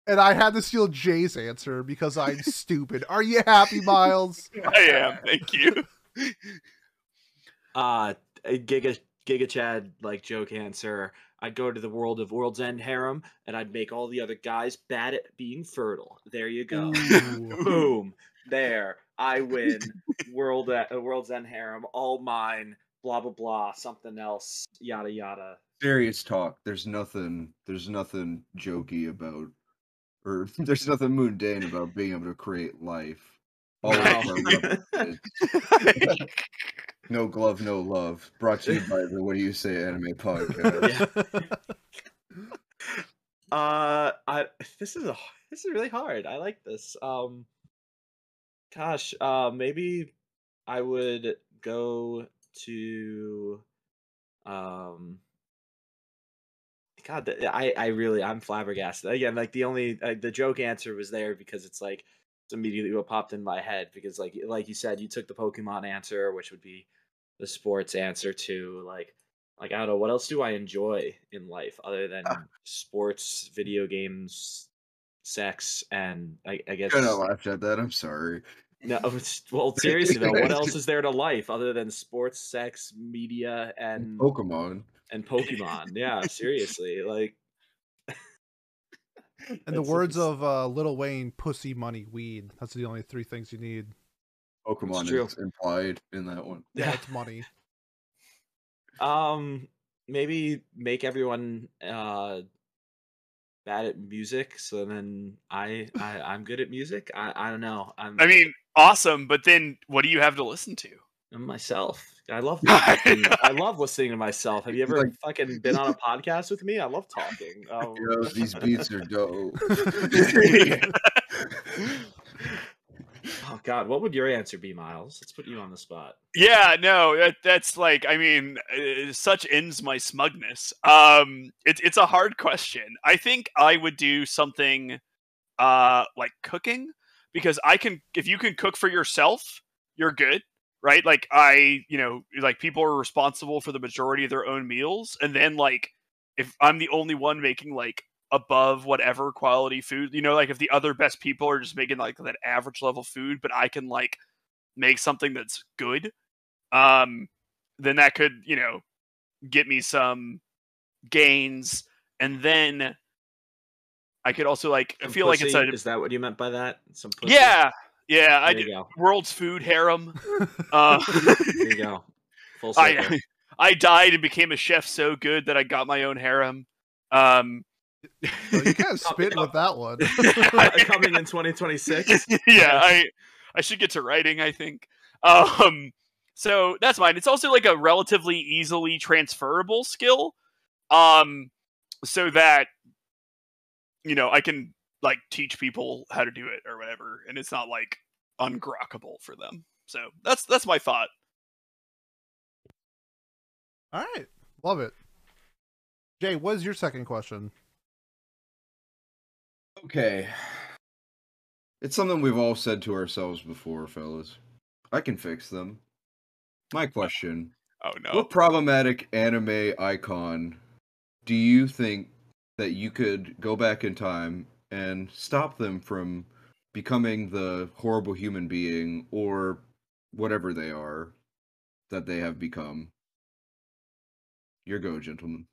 And I had to steal Jay's answer because I'm stupid. Are you happy, Miles? I am. Thank you. Uh a Giga Giga Chad like joke answer. I'd go to the world of World's End harem and I'd make all the other guys bad at being fertile. There you go. Boom. There. I win. World uh, World's End harem. All mine. Blah blah blah. Something else. Yada yada. Serious talk. There's nothing. There's nothing jokey about, or there's nothing mundane about being able to create life. All of our references. No glove, no love. Brought to you by the What Do You Say Anime podcast. Yeah. Uh, I this is a this is really hard. I like this. Um, gosh, uh, maybe I would go to, um, God, I I really I'm flabbergasted again. Like the only uh, the joke answer was there because it's like immediately what popped in my head because like like you said you took the Pokemon answer, which would be the sports answer to like like I don't know what else do I enjoy in life other than ah. sports, video games, sex, and I, I guess Kind of laughed at that. I'm sorry. no. Well, seriously though, what else is there to life other than sports, sex, media, and Pokemon. and Pokemon? Yeah, seriously, like. In the words it's- of uh, Lil Wayne, pussy, money, weed. That's the only three things you need. Pokemon true. is implied in that one. Yeah, Yeah. it's money. Um, maybe make everyone uh bad at music, so then I, I I'm good at music. I I don't know. I'm I mean, awesome, but then what do you have to listen to? I'm myself. I love listening, I love listening to myself. Have you ever Like- fucking been on a podcast with me? I love talking. Um, Yo, these beats are dope. oh God, what would your answer be, Miles? Let's put you on the spot. Yeah, no, that that's like I mean, uh, such ends my smugness. Um, it's it's a hard question. I think I would do something, uh, like cooking because I can. If you can cook for yourself, you're good, right? Like I, you know, like people are responsible for the majority of their own meals, and then like if I'm the only one making like above whatever quality food, you know, like if the other best people are just making like that average level food, but I can like make something that's good um, then that could you know get me some gains, and then I could also like I feel like it's pussy? a Is that what you meant by that? Some pussy? yeah yeah I There you do go. world's food harem. Uh, There you go. Full circle. I I died and became a chef so good that I got my own harem. Um, Well, you kind of spit with that one. Coming in 2026. yeah, I I should get to writing. I think. Um, so that's mine. It's also like a relatively easily transferable skill. Um, so that you know, I can like teach people how to do it or whatever, and it's not like ungrockable for them. So that's that's my thought. All right, love it. Jay, what is your second question? Okay. It's something we've all said to ourselves before, fellas. I can fix them. My question Oh no. What problematic anime icon do you think that you could go back in time and stop them from becoming the horrible human being or whatever they are that they have become? Your go, gentlemen.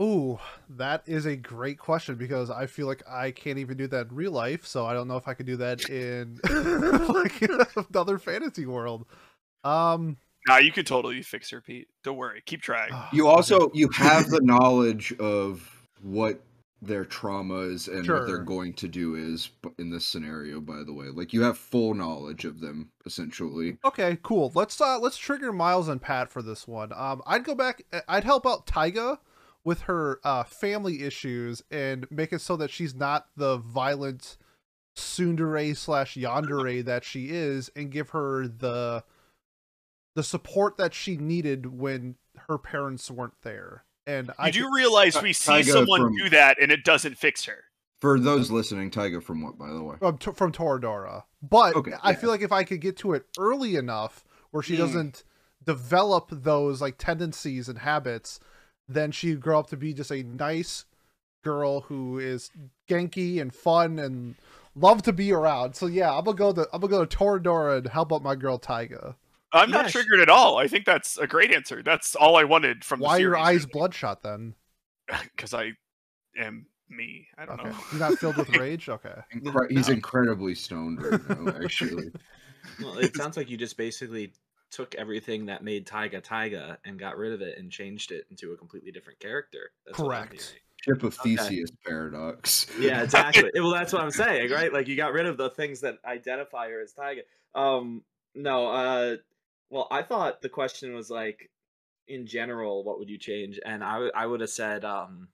Ooh, that is a great question because I feel like I can't even do that in real life, so I don't know if I could do that in like another fantasy world. Um, Nah, you can totally fix her, Pete. Don't worry. Keep trying. You also you have the knowledge of what their traumas and what they're going to do is in this scenario by the way like you have full knowledge of them essentially Okay, cool. Let's uh let's trigger Miles and Pat for this one. Um I'd go back I'd help out Taiga with her uh family issues and make it so that she's not the violent tsundere slash yandere that she is and give her the the support that she needed when her parents weren't there. And I you do realize we see Taiga someone from- do that and it doesn't fix her. for those listening Taiga from what by the way from, T- from Toradora. But Okay, I yeah. feel like if I could get to it early enough where she Mm. doesn't develop those like tendencies and habits, then she'd grow up to be just a nice girl who is genky and fun and love to be around. So yeah, I'm gonna go to I'm gonna go to Toradora and help out my girl Taiga. I'm Yeah, not sh- triggered at all. I think that's a great answer. That's all I wanted from Why the your series. eyes bloodshot then? Because I am me. I don't Okay, know. you're not filled with rage. Okay, Incre- he's No. incredibly stoned right now actually Well, it sounds like you just basically took everything that made Taiga Taiga and got rid of it and changed it into a completely different character. That's Correct. hearing. ship of Okay. theseus paradox Yeah, exactly. well, that's what I'm saying, right? Like you got rid of the things that identify her as Taiga. Um, no, uh, well, I thought the question was like, in general, what would you change? And I, w- I would have said, um,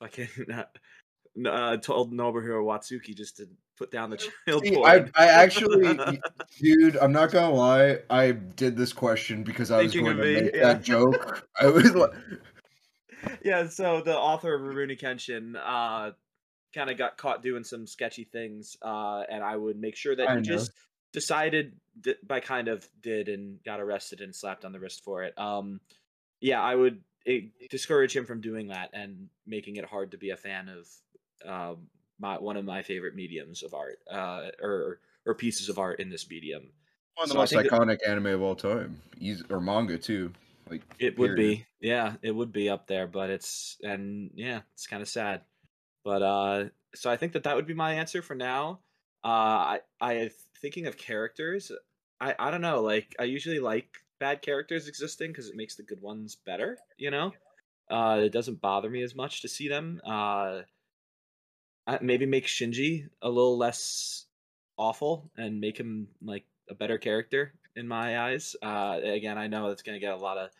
fucking, uh, told Nobuhiro Watsuki just to put down the child See. I, I actually dude i'm not gonna lie i did this question because i was going to make yeah. that joke i was like yeah, so the author of Rurouni Kenshin uh kind of got caught doing some sketchy things uh and I would make sure that I he know. just decided by kind of did and got arrested and slapped on the wrist for it. Um yeah, I would eh, discourage him from doing that and making it hard to be a fan of um my one of my favorite mediums of art uh or or pieces of art in this medium. one of the So most think that- iconic anime of all time Eas- or manga too like It would be, yeah, it would be up there, but it's and yeah, it's kind of sad. But uh, so I think that that would be my answer for now. Uh, I I thinking of characters. I I don't know. Like I usually like bad characters existing because it makes the good ones better. You know, uh, it doesn't bother me as much to see them. Uh, maybe make Shinji a little less awful and make him like a better character in my eyes. Uh, again, I know that's gonna get a lot of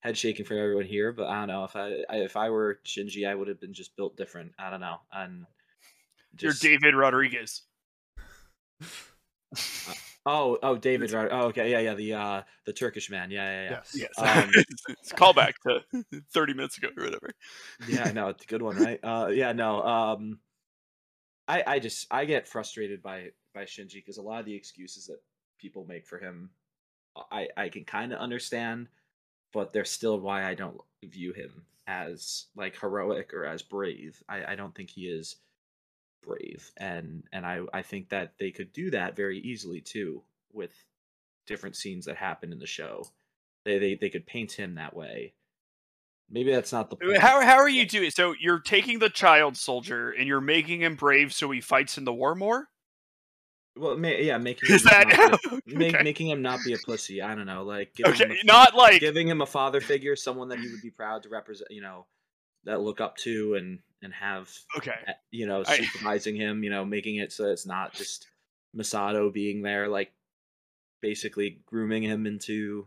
head shaking for everyone here, but I don't know if I, I if I were Shinji, I would have been just built different. I don't know, and just You're David Rodriguez. oh oh David right oh okay yeah yeah the uh the Turkish man yeah yeah yeah. Yes, Um, it's a callback to 30 minutes ago or whatever. yeah I know it's a good one right? Uh yeah no um I I just I get frustrated by by Shinji because a lot of the excuses that people make for him I I can kind of understand but they're still why I don't view him as like heroic or as brave. I I don't think he is brave and and I I think that they could do that very easily too with different scenes that happen in the show they they they could paint him that way maybe that's not the uh, point. How, how are you doing? So you're taking the child soldier and you're making him brave so he fights in the war more? Well, ma- yeah, making him that not be, make, okay. making him not be a pussy. I don't know, like giving him okay? a, Not like giving him a father figure, someone that he would be proud to represent. You know, that look up to and and have okay. you know I- supervising him. You know, making it so it's not just Misato being there, like basically grooming him into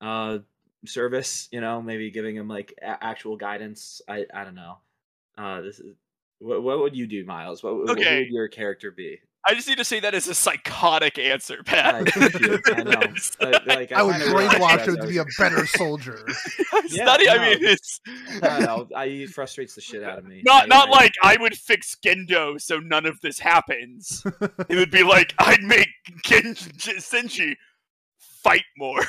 uh service. You know, maybe giving him like a- actual guidance. I I don't know. Uh, this is what, what would you do, Miles? What, what would your character be? I just need to say that is a psychotic answer, Pat. Right, thank. I know. But, like, I would brainwash as him to be a better soldier. it's Yeah, not, I mean, it's I know. I, it frustrates the shit out of me. not I- not I- like I would fix Gendo so none of this happens. it would be like I'd make Gen- J- Shinji fight more.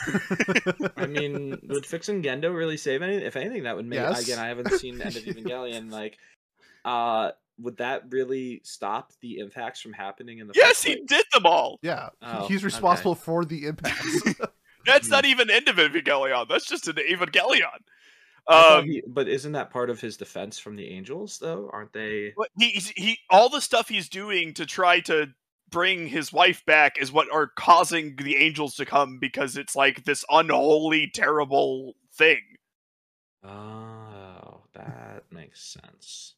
I mean, would fixing Gendo really save anything? If anything, that would make. Yes. Again, I haven't seen End of Evangelion. Like, uh, would that really stop the impacts from happening in the? yes, he did them all. yeah, Oh, he's okay. responsible for the impacts. That's not even end of Evangelion. That's just an Evangelion. Um, he- but isn't that part of his defense from the angels, though? Aren't they? But he, he all the stuff he's doing to try to bring his wife back is what are causing the angels to come because it's like this unholy terrible thing Oh, that makes sense.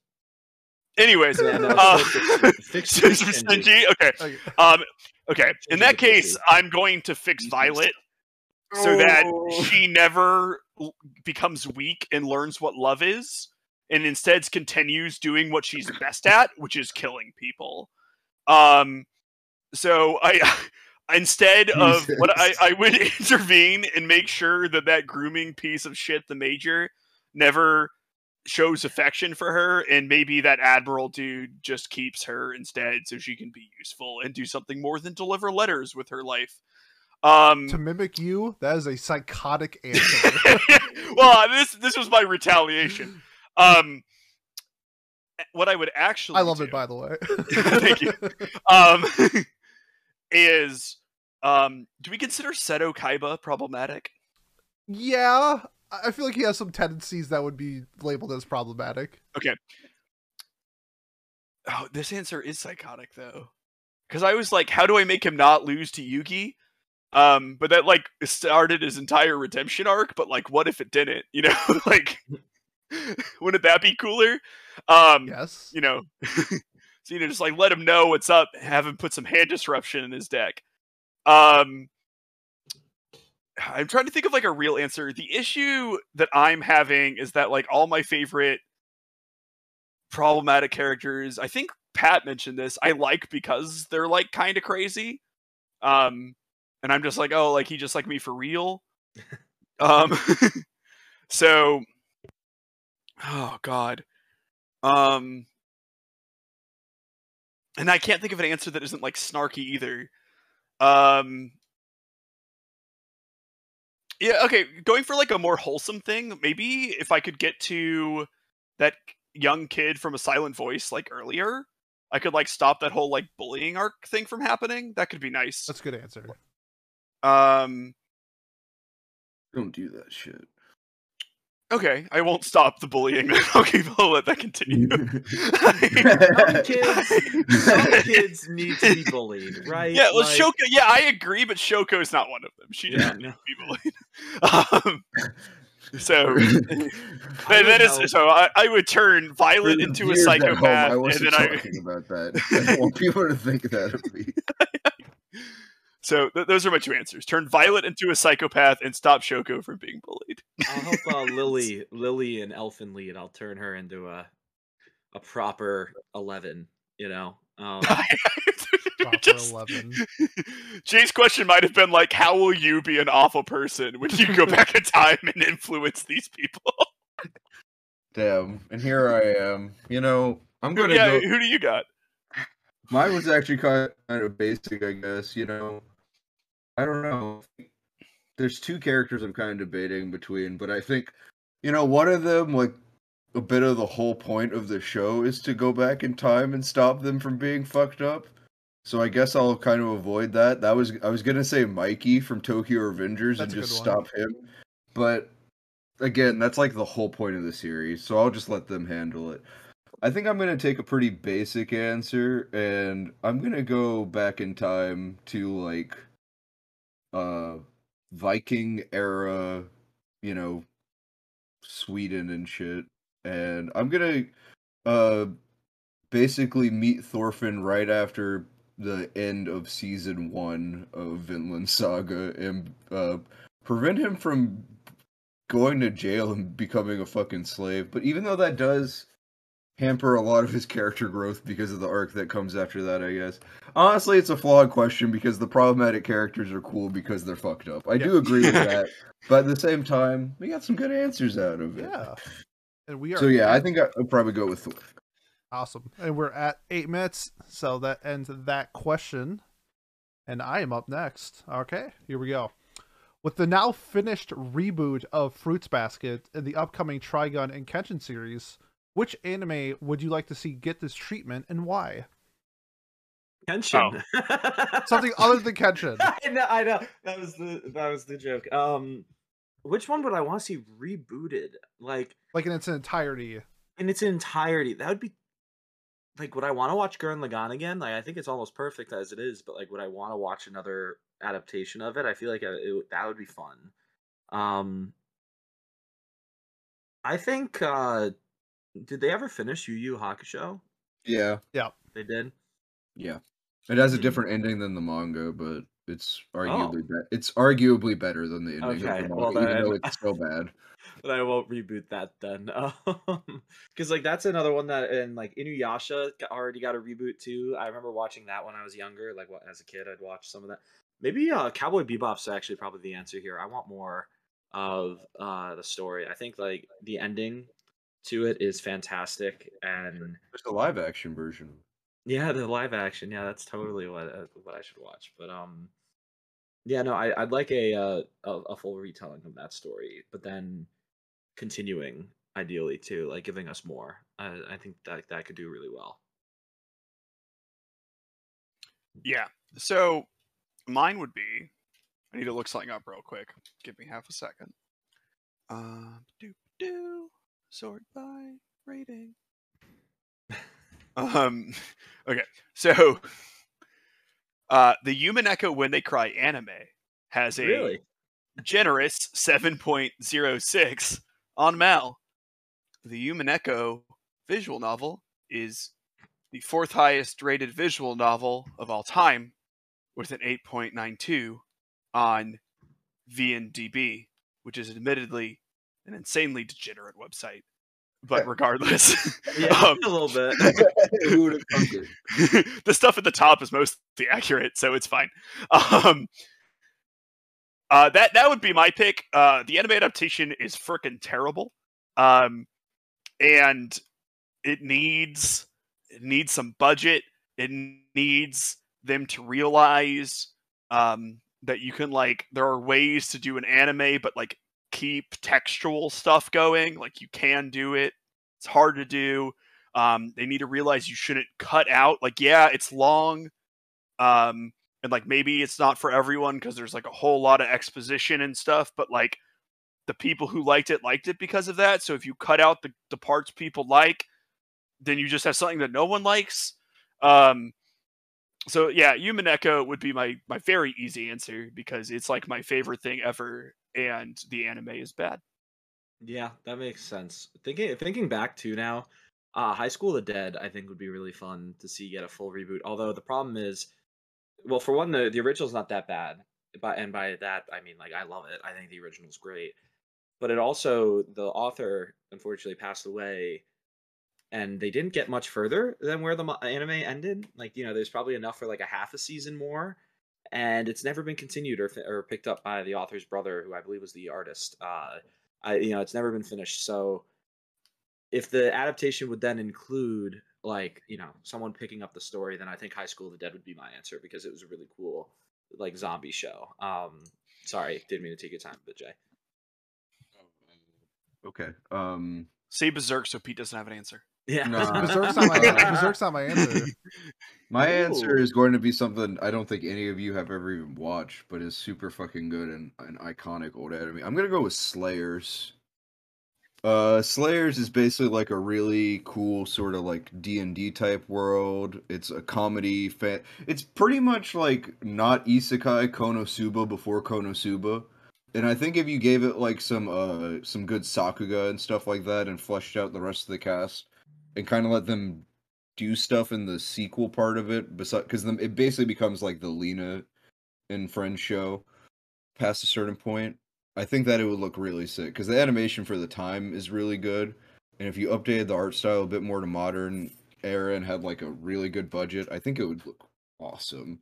Anyways Yeah, no, uh, so fix- so fix Shinji. Shinji, okay. Okay. um okay. In that case i'm going to fix violet so that Oh. she never becomes weak and learns what love is and instead continues doing what she's best at which is killing people. Um so i instead of what I, I would intervene and make sure that that grooming piece of shit the major never shows affection for her and maybe that admiral dude just keeps her instead so she can be useful and do something more than deliver letters with her life um to mimic you, that is a psychotic answer. well, this this was my retaliation. Um, what I would actually I love do, it, by the way. Thank you. um, is um, do we consider Seto Kaiba problematic? Yeah, I feel like he has some tendencies that would be labeled as problematic. Okay. Oh, this answer is psychotic though, because I was like, how do I make him not lose to Yugi? Um, but that like started his entire redemption arc. But like, what if it didn't? You know, like, wouldn't that be cooler? Um, Yes. you know, so you know, just like let him know what's up, have him put some hand disruption in his deck. Um, I'm trying to think of like a real answer. The issue that I'm having is that like all my favorite problematic characters, I think Pat mentioned this, I like because they're like kind of crazy. Um, and I'm just like, oh, like he just like me for real. um, so, oh god. Um, and I can't think of an answer that isn't like snarky either. Um, yeah, okay, going for like a more wholesome thing, maybe if I could get to that young kid from a silent voice like earlier, I could like stop that whole like bullying arc thing from happening. That could be nice. That's a good answer. Um, Don't do that shit. Okay, I won't stop the bullying. I'll keep I'll let that continue. Some kids, some kids need to be bullied, right? Yeah, well, Like- Shoko. Yeah, I agree, but Shoko is not one of them. She doesn't no. need to be bullied. Um, so I that, that would so. I, I would turn For Violet into a viewers at home, psychopath, I and wasn't then I. talking about that. I don't want people to think that of me. So th- those are my two answers: turn Violet into a psychopath and stop Shoko from being bullied. I'll help uh, Lily, Lily, and Elfen Lied. I'll turn her into a a proper eleven. You know, um, Proper Just- 11. Jay's question might have been like, "How will you be an awful person when you go back in time and influence these people?" Damn. And here I am. You know, I'm gonna yeah, go. who do you got? Mine was actually kind of basic, I guess. You know, I don't know. There's two characters I'm kind of debating between, but I think, you know, one of them, like, a bit of the whole point of the show is to go back in time and stop them from being fucked up. So I guess I'll kind of avoid that. That was I was gonna say Mikey from Tokyo Revengers That's and just stop him, but again, that's like the whole point of the series. So I'll just let them handle it. I think I'm gonna take a pretty basic answer, and I'm gonna go back in time to like, uh, Viking era, you know, Sweden and shit, and I'm gonna, uh, basically meet Thorfinn right after the end of season one of Vinland Saga, and uh, prevent him from going to jail and becoming a fucking slave. But even though that does hamper a lot of his character growth because of the arc that comes after that, I guess. Honestly, it's a flawed question because the problematic characters are cool because they're fucked up. I do agree with that, but at the same time, we got some good answers out of it. Yeah. And we are So yeah, I think I- I'd probably go with Thor. awesome. And we're at eight minutes, so that ends that question. And I am up next. Okay, here we go. With the now finished reboot of Fruits Basket and the upcoming Trigun and Kenshin series, which anime would you like to see get this treatment and why? Kenshin. Something other than Kenshin. I know, I know. That was the that was the joke. Um, which one would I want to see rebooted? Like Like in its entirety. in its entirety. That would be like would I want to watch Gurren Lagann again? Like I think it's almost perfect as it is, but like would I want to watch another adaptation of it? I feel like it, it, that would be fun. Um I think uh did they ever finish Yu Yu Hakusho? Yeah, Yeah. They did. yeah. It has a different ending than the manga, but it's arguably be- it's arguably better than the ending Okay, of the well manga, even though it's so bad. but I won't reboot that then. Because like that's another one that and like Inuyasha g- already got a reboot too. I remember watching that when I was younger. Like what as a kid, I'd watch some of that. Maybe uh, Cowboy Bebop's actually probably the answer here. I want more of uh, the story. I think like the ending to it is fantastic, and There's a live action version. yeah, the live action. Yeah, that's totally what uh, what I should watch. But um, yeah, no, I I'd like a uh, a, a full retelling of that story, but then continuing ideally too, like giving us more. I I think that that could do really well. Yeah. So mine would be I need to look something up real quick. Give me half a second. Uh do do sort by rating. um okay. So uh the Umineko When They Cry anime has a Really? generous 7.06 on Mal. The Umineko visual novel is the fourth highest rated visual novel of all time with an 8.92 on VNDB, which is admittedly an insanely degenerate website. But regardless, Yeah, um, a little bit. Who would have thunk it? the stuff at the top is mostly accurate, so it's fine. Um, uh, that that would be my pick. Uh, the anime adaptation is freaking terrible, um, and it needs it needs some budget. It needs them to realize um, that you can like there are ways to do an anime, but like keep textual stuff going. Like you can do it. It's hard to do. Um, they need to realize you shouldn't cut out. Like, yeah, it's long, um, and like maybe it's not for everyone because there's like a whole lot of exposition and stuff. But like the people who liked it liked it because of that. So if you cut out the, the parts people like, then you just have something that no one likes. Um, so yeah, Umineko would be my my very easy answer because it's like my favorite thing ever, and the anime is bad. Yeah, that makes sense. Thinking thinking back to now, uh, High School of the Dead, I think would be really fun to see get a full reboot. Although the problem is, well, for one, the the original's not that bad. By and by that I mean like I love it. I think the original's great, but it also the author unfortunately passed away, and they didn't get much further than where the anime ended. Like you know, there's probably enough for like a half a season more, and it's never been continued or or picked up by the author's brother, who I believe was the artist. Uh, I you know it's never been finished. So if the adaptation would then include like you know someone picking up the story, then I think High School of the Dead would be my answer because it was a really cool like zombie show. Um, sorry, didn't mean to take your time, but Jay. Okay. Um. Say Berserk so Pete doesn't have an answer. Yeah, Nah. Berserk's not my Berserk's not my answer. My answer is going to be something I don't think any of you have ever even watched, but is super fucking good and an iconic old anime. I'm gonna go with Slayers. Uh, Slayers is basically like a really cool sort of like D and D type world. It's a comedy. Fa- it's pretty much like not Isekai Konosuba before Konosuba, and I think if you gave it like some uh some good sakuga and stuff like that, and fleshed out the rest of the cast, and kind of let them do stuff in the sequel part of it because it basically becomes like the lena and friends show past a certain point i think that it would look really sick because the animation for the time is really good and if you updated the art style a bit more to modern era and had like a really good budget, I think it would look awesome.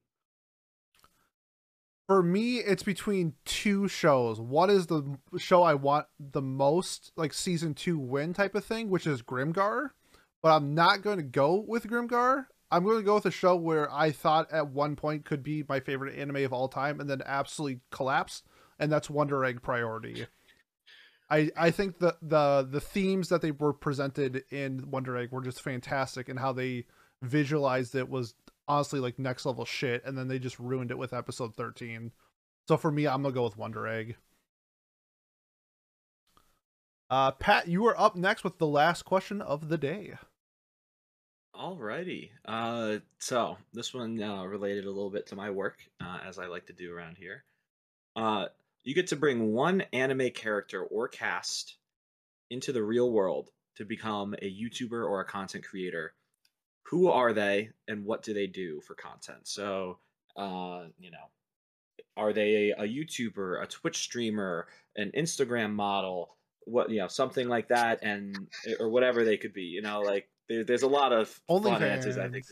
For me, it's between two shows. What is the show I want the most, like season two win type of thing, which is Grimgar. But I'm not going to go with Grimgar. I'm going to go with a show where I thought at one point could be my favorite anime of all time and then absolutely collapsed, and that's Wonder Egg Priority. I, I think the, the the themes that they were presented in Wonder Egg were just fantastic and how they visualized it was honestly like next level shit and then they just ruined it with episode 13. So for me, I'm gonna go with Wonder Egg. Uh Pat, you are up next with the last question of the day. Alrighty. Uh, so this one uh, related a little bit to my work, uh, as I like to do around here. Uh, you get to bring one anime character or cast into the real world to become a YouTuber or a content creator. Who are they, and what do they do for content? So, uh, you know, are they a, YouTuber, a Twitch streamer, an Instagram model, what you know, something like that, and or whatever they could be. You know, like there, there's a lot of fun answers. I think. OnlyFans.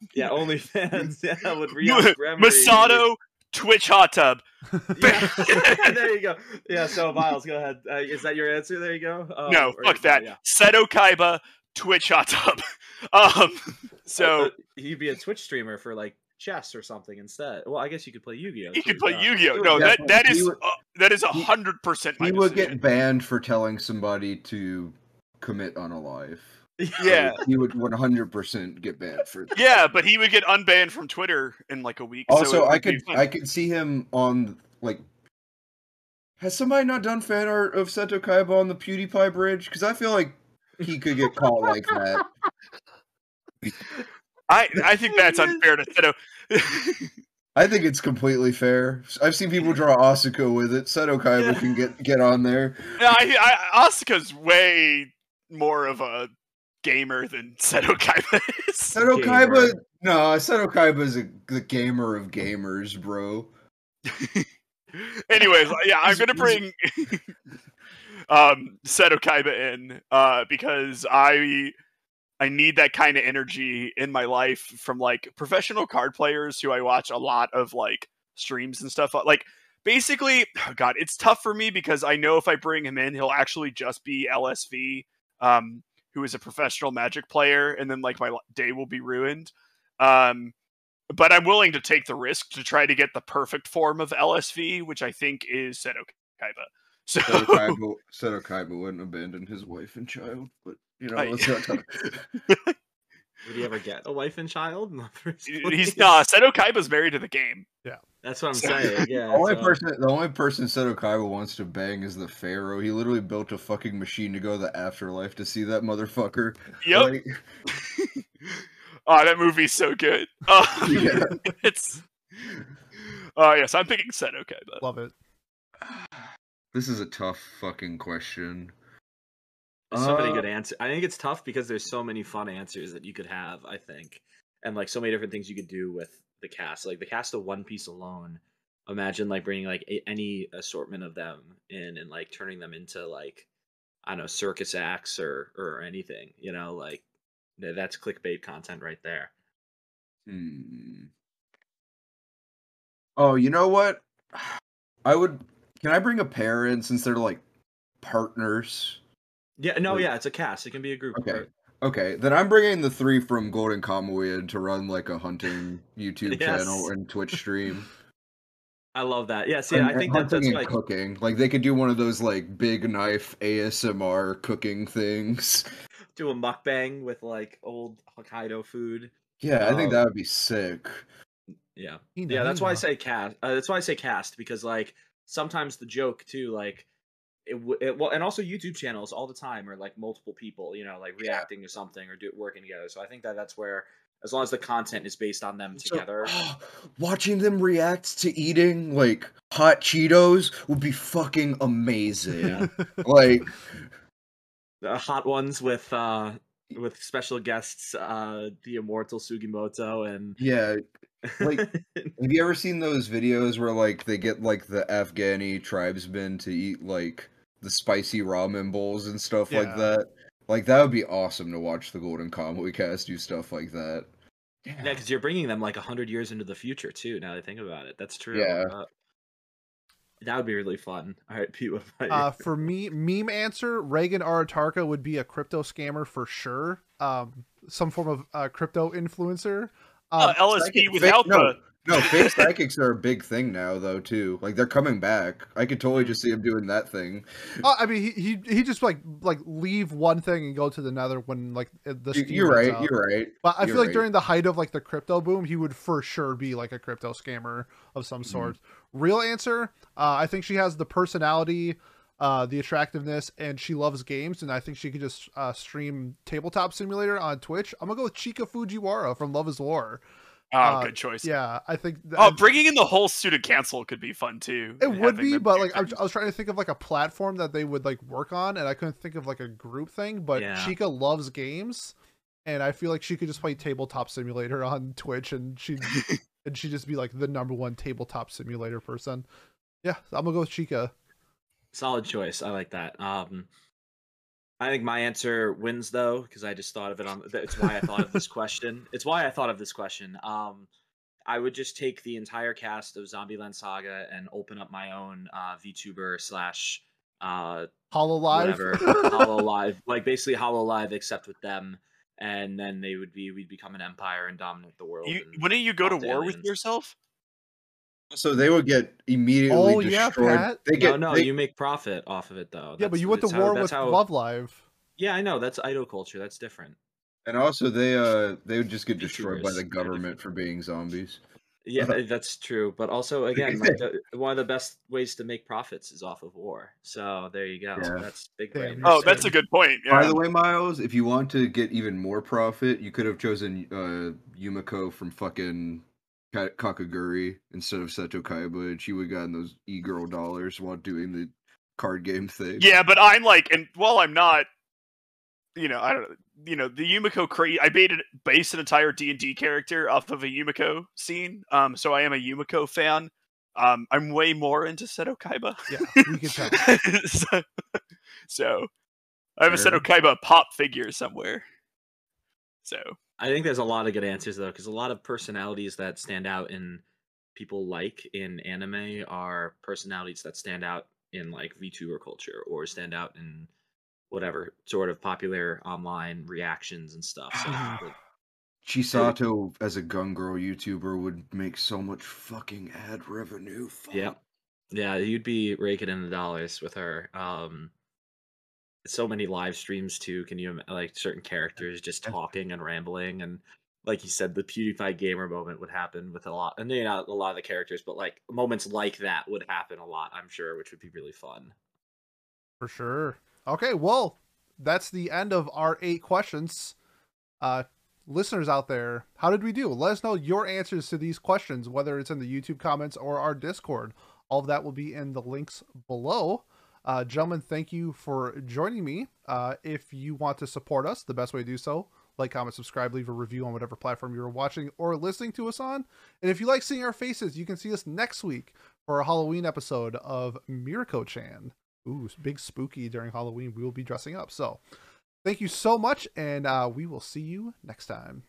the- Yeah, OnlyFans. Yeah, with Rias Gremory. Misato Twitch hot tub. Yeah, there you go. Yeah, so Miles, go ahead. Uh, is that your answer? There you go. Um, no, or- fuck that. Yeah. Seto Kaiba Twitch hot tub. um, so Uh, he'd be a Twitch streamer for like chess or something instead. Well, I guess you could play Yu-Gi-Oh. you too, could play yeah. Yu-Gi-Oh. No, Yeah, that but that he is would- uh, that is a hundred percent my He would decision. get banned for telling somebody to commit on a live. Yeah. He would 100% get banned for that. Yeah, but he would get unbanned from Twitter in like a week. Also, it I could. I could see him on like. Has somebody not done fan art of Seto Kaiba on the PewDiePie bridge? Because I feel like he could get caught like that. I I think that's unfair to Seto. I think it's completely fair. I've seen people draw Asuka with it. Seto Kaiba Yeah. can get get on there. No, I, I, Asuka's way more of a gamer than Seto Kaiba is. Seto Gamer. Kaiba, no, Seto Kaiba is a, the gamer of gamers, bro. Anyways, yeah, I'm gonna bring um Seto Kaiba in uh because I I need that kind of energy in my life from like professional card players who I watch a lot of like streams and stuff. Like basically, oh God, it's tough for me because I know if I bring him in, he'll actually just be LSV, um, who is a professional Magic player, and then like my day will be ruined. Um, but I'm willing to take the risk to try to get the perfect form of LSV, which I think is Seto Kaiba. So Seto Kaiba, Seto Kaiba wouldn't abandon his wife and child, but you know, I- let's not talk. Would he ever get a wife and child? in the first he's place? not. Seto Kaiba's married to the game. Yeah, that's what I'm saying. Yeah. The only so- person, the only person Seto Kaiba wants to bang is the Pharaoh. He literally built a fucking machine to go to the afterlife to see that motherfucker. Yep. Like, oh, that movie's so good. Uh, Yeah. it's. Oh yes, I'm picking Seto Kaiba. Love it. this is a tough fucking question. There's so many Uh, good answers. I think it's tough because there's so many fun answers that you could have. I think, and like so many different things you could do with the cast. Like the cast of One Piece alone. Imagine like bringing like a, any assortment of them in and like turning them into like I don't know circus acts or or anything. You know, like that's clickbait content right there. Hmm. Oh, you know what? I would. Can I bring a pair in since they're like partners? Yeah, no, yeah, it's a cast. It can be a group. Okay. Okay, then I'm bringing the three from Golden Kamuy in to run like a hunting YouTube Yes. channel and Twitch stream. I love that. Yes, And- yeah, I and think that that's like cooking. Like they could do one of those like big knife ASMR cooking things. do a mukbang with like old Hokkaido food. Yeah, I think Um, that would be sick. Yeah. Yeah that's why i say cast uh, that's why i say cast because like sometimes the joke too like it, it well and also youtube channels all the time are like multiple people you know like Yeah. reacting to something or do working together so i think that that's where as long as the content is based on them So, together watching them react to eating like hot Cheetos would be fucking amazing. like the hot ones with uh with special guests uh the immortal sugimoto and yeah, like have you ever seen those videos where like they get like the Afghani tribesmen to eat like the spicy ramen bowls and stuff like that? Like that would be awesome to watch the Golden Kamuy cast do stuff like that. Yeah, because you're bringing them like hundred years into the future too. Now that I think about it, that's true. Yeah. Uh, that would be really fun. All right, Pete, what about Uh, for me, meme answer: Reigen Arataka would be a crypto scammer for sure. Um, some form of uh, crypto influencer. Uh, Um, LSP Psychic- without no, the No, fake psychics are a big thing now, though. Too like they're coming back. I could totally just see him doing that thing. uh, I mean, he, he he just like like leave one thing and go to the nether when like the You- You're right. out. You're right. But I feel like right. during the height of like the crypto boom, he would for sure be like a crypto scammer of some Mm-hmm. sort. Real answer, uh, I think she has the personality, uh, the attractiveness, and she loves games, and I think she could just uh, stream Tabletop Simulator on Twitch. I'm gonna go with Chika Fujiwara from Love Is War. Oh, uh, good choice. Yeah, I think. th- Oh, bringing in the whole student council could be fun too. It would be, but like I was. I was trying to think of like a platform that they would like work on, and I couldn't think of like a group thing. But Yeah. Chika loves games, and I feel like she could just play Tabletop Simulator on Twitch, and she and she'd just be like the number one Tabletop Simulator person. Yeah, I'm gonna go with Chika. Solid choice. I like that. Um, I think my answer wins though because I just thought of it on. It's why I thought of this question. It's why I thought of this question. Um, I would just take the entire cast of Zombieland Saga and open up my own uh, VTuber slash uh, Hololive. Hollow Live, like basically Hololive except with them, and then they would be we'd become an empire and dominate the world. You, and wouldn't you go to talk to war with yourself? So they would get immediately Oh, yeah. Pat. They get no, no, they- you make profit off of it though. yeah, but you went to that's how- war with how- Love Live. Yeah, I know that's idol culture. That's different. and also they uh they would just get destroyed by the government for being zombies. Yeah, that's true. But also, again, like the, one of the best ways to make profits is off of war. So there you go. Yeah. That's big Damn, brain. Oh, that's a good point. By the way, Miles, if you want to get even more profit, you could have chosen uh Yumeko from fucking Ka- Kakegurui instead of Seto Kaiba, and she would have gotten those e-girl dollars while doing the card game thing. Yeah, but I'm like, and while I'm not, you know, I don't, you know, the Yumeko cra I baited based an entire D and D character off of a Yumeko scene. Um, so I am a Yumeko fan. Um, I'm way more into Seto Kaiba. Yeah, we can tell. so, so I have a Seto Kaiba pop figure somewhere. So I think there's a lot of good answers though, because a lot of personalities that stand out in people like in anime are personalities that stand out in like VTuber culture or stand out in whatever sort of popular online reactions and stuff. So like, Chisato as a gun girl YouTuber would make so much fucking ad revenue. Fuck. Yeah. Yeah, you'd be raking in the dollars with her. Um so many live streams too. Can you like certain characters just talking and rambling and like you said, the PewDiePie gamer moment would happen with a lot, and you know, not a lot of the characters, but like moments like that would happen a lot, I'm sure, which would be really fun. For sure. Okay, well, that's the end of our eight questions. Uh listeners out there, how did we do? Let us know your answers to these questions, whether it's in the YouTube comments or our Discord. All of that will be in the links below. Uh, gentlemen, thank you for joining me. Uh, if you want to support us, the best way to do so, like, comment, subscribe, leave a review on whatever platform you're watching or listening to us on. And if you like seeing our faces, you can see us next week for a Halloween episode of Mirko Chan. Ooh, big spooky during Halloween. We will be dressing up. So, thank you so much, and uh, we will see you next time.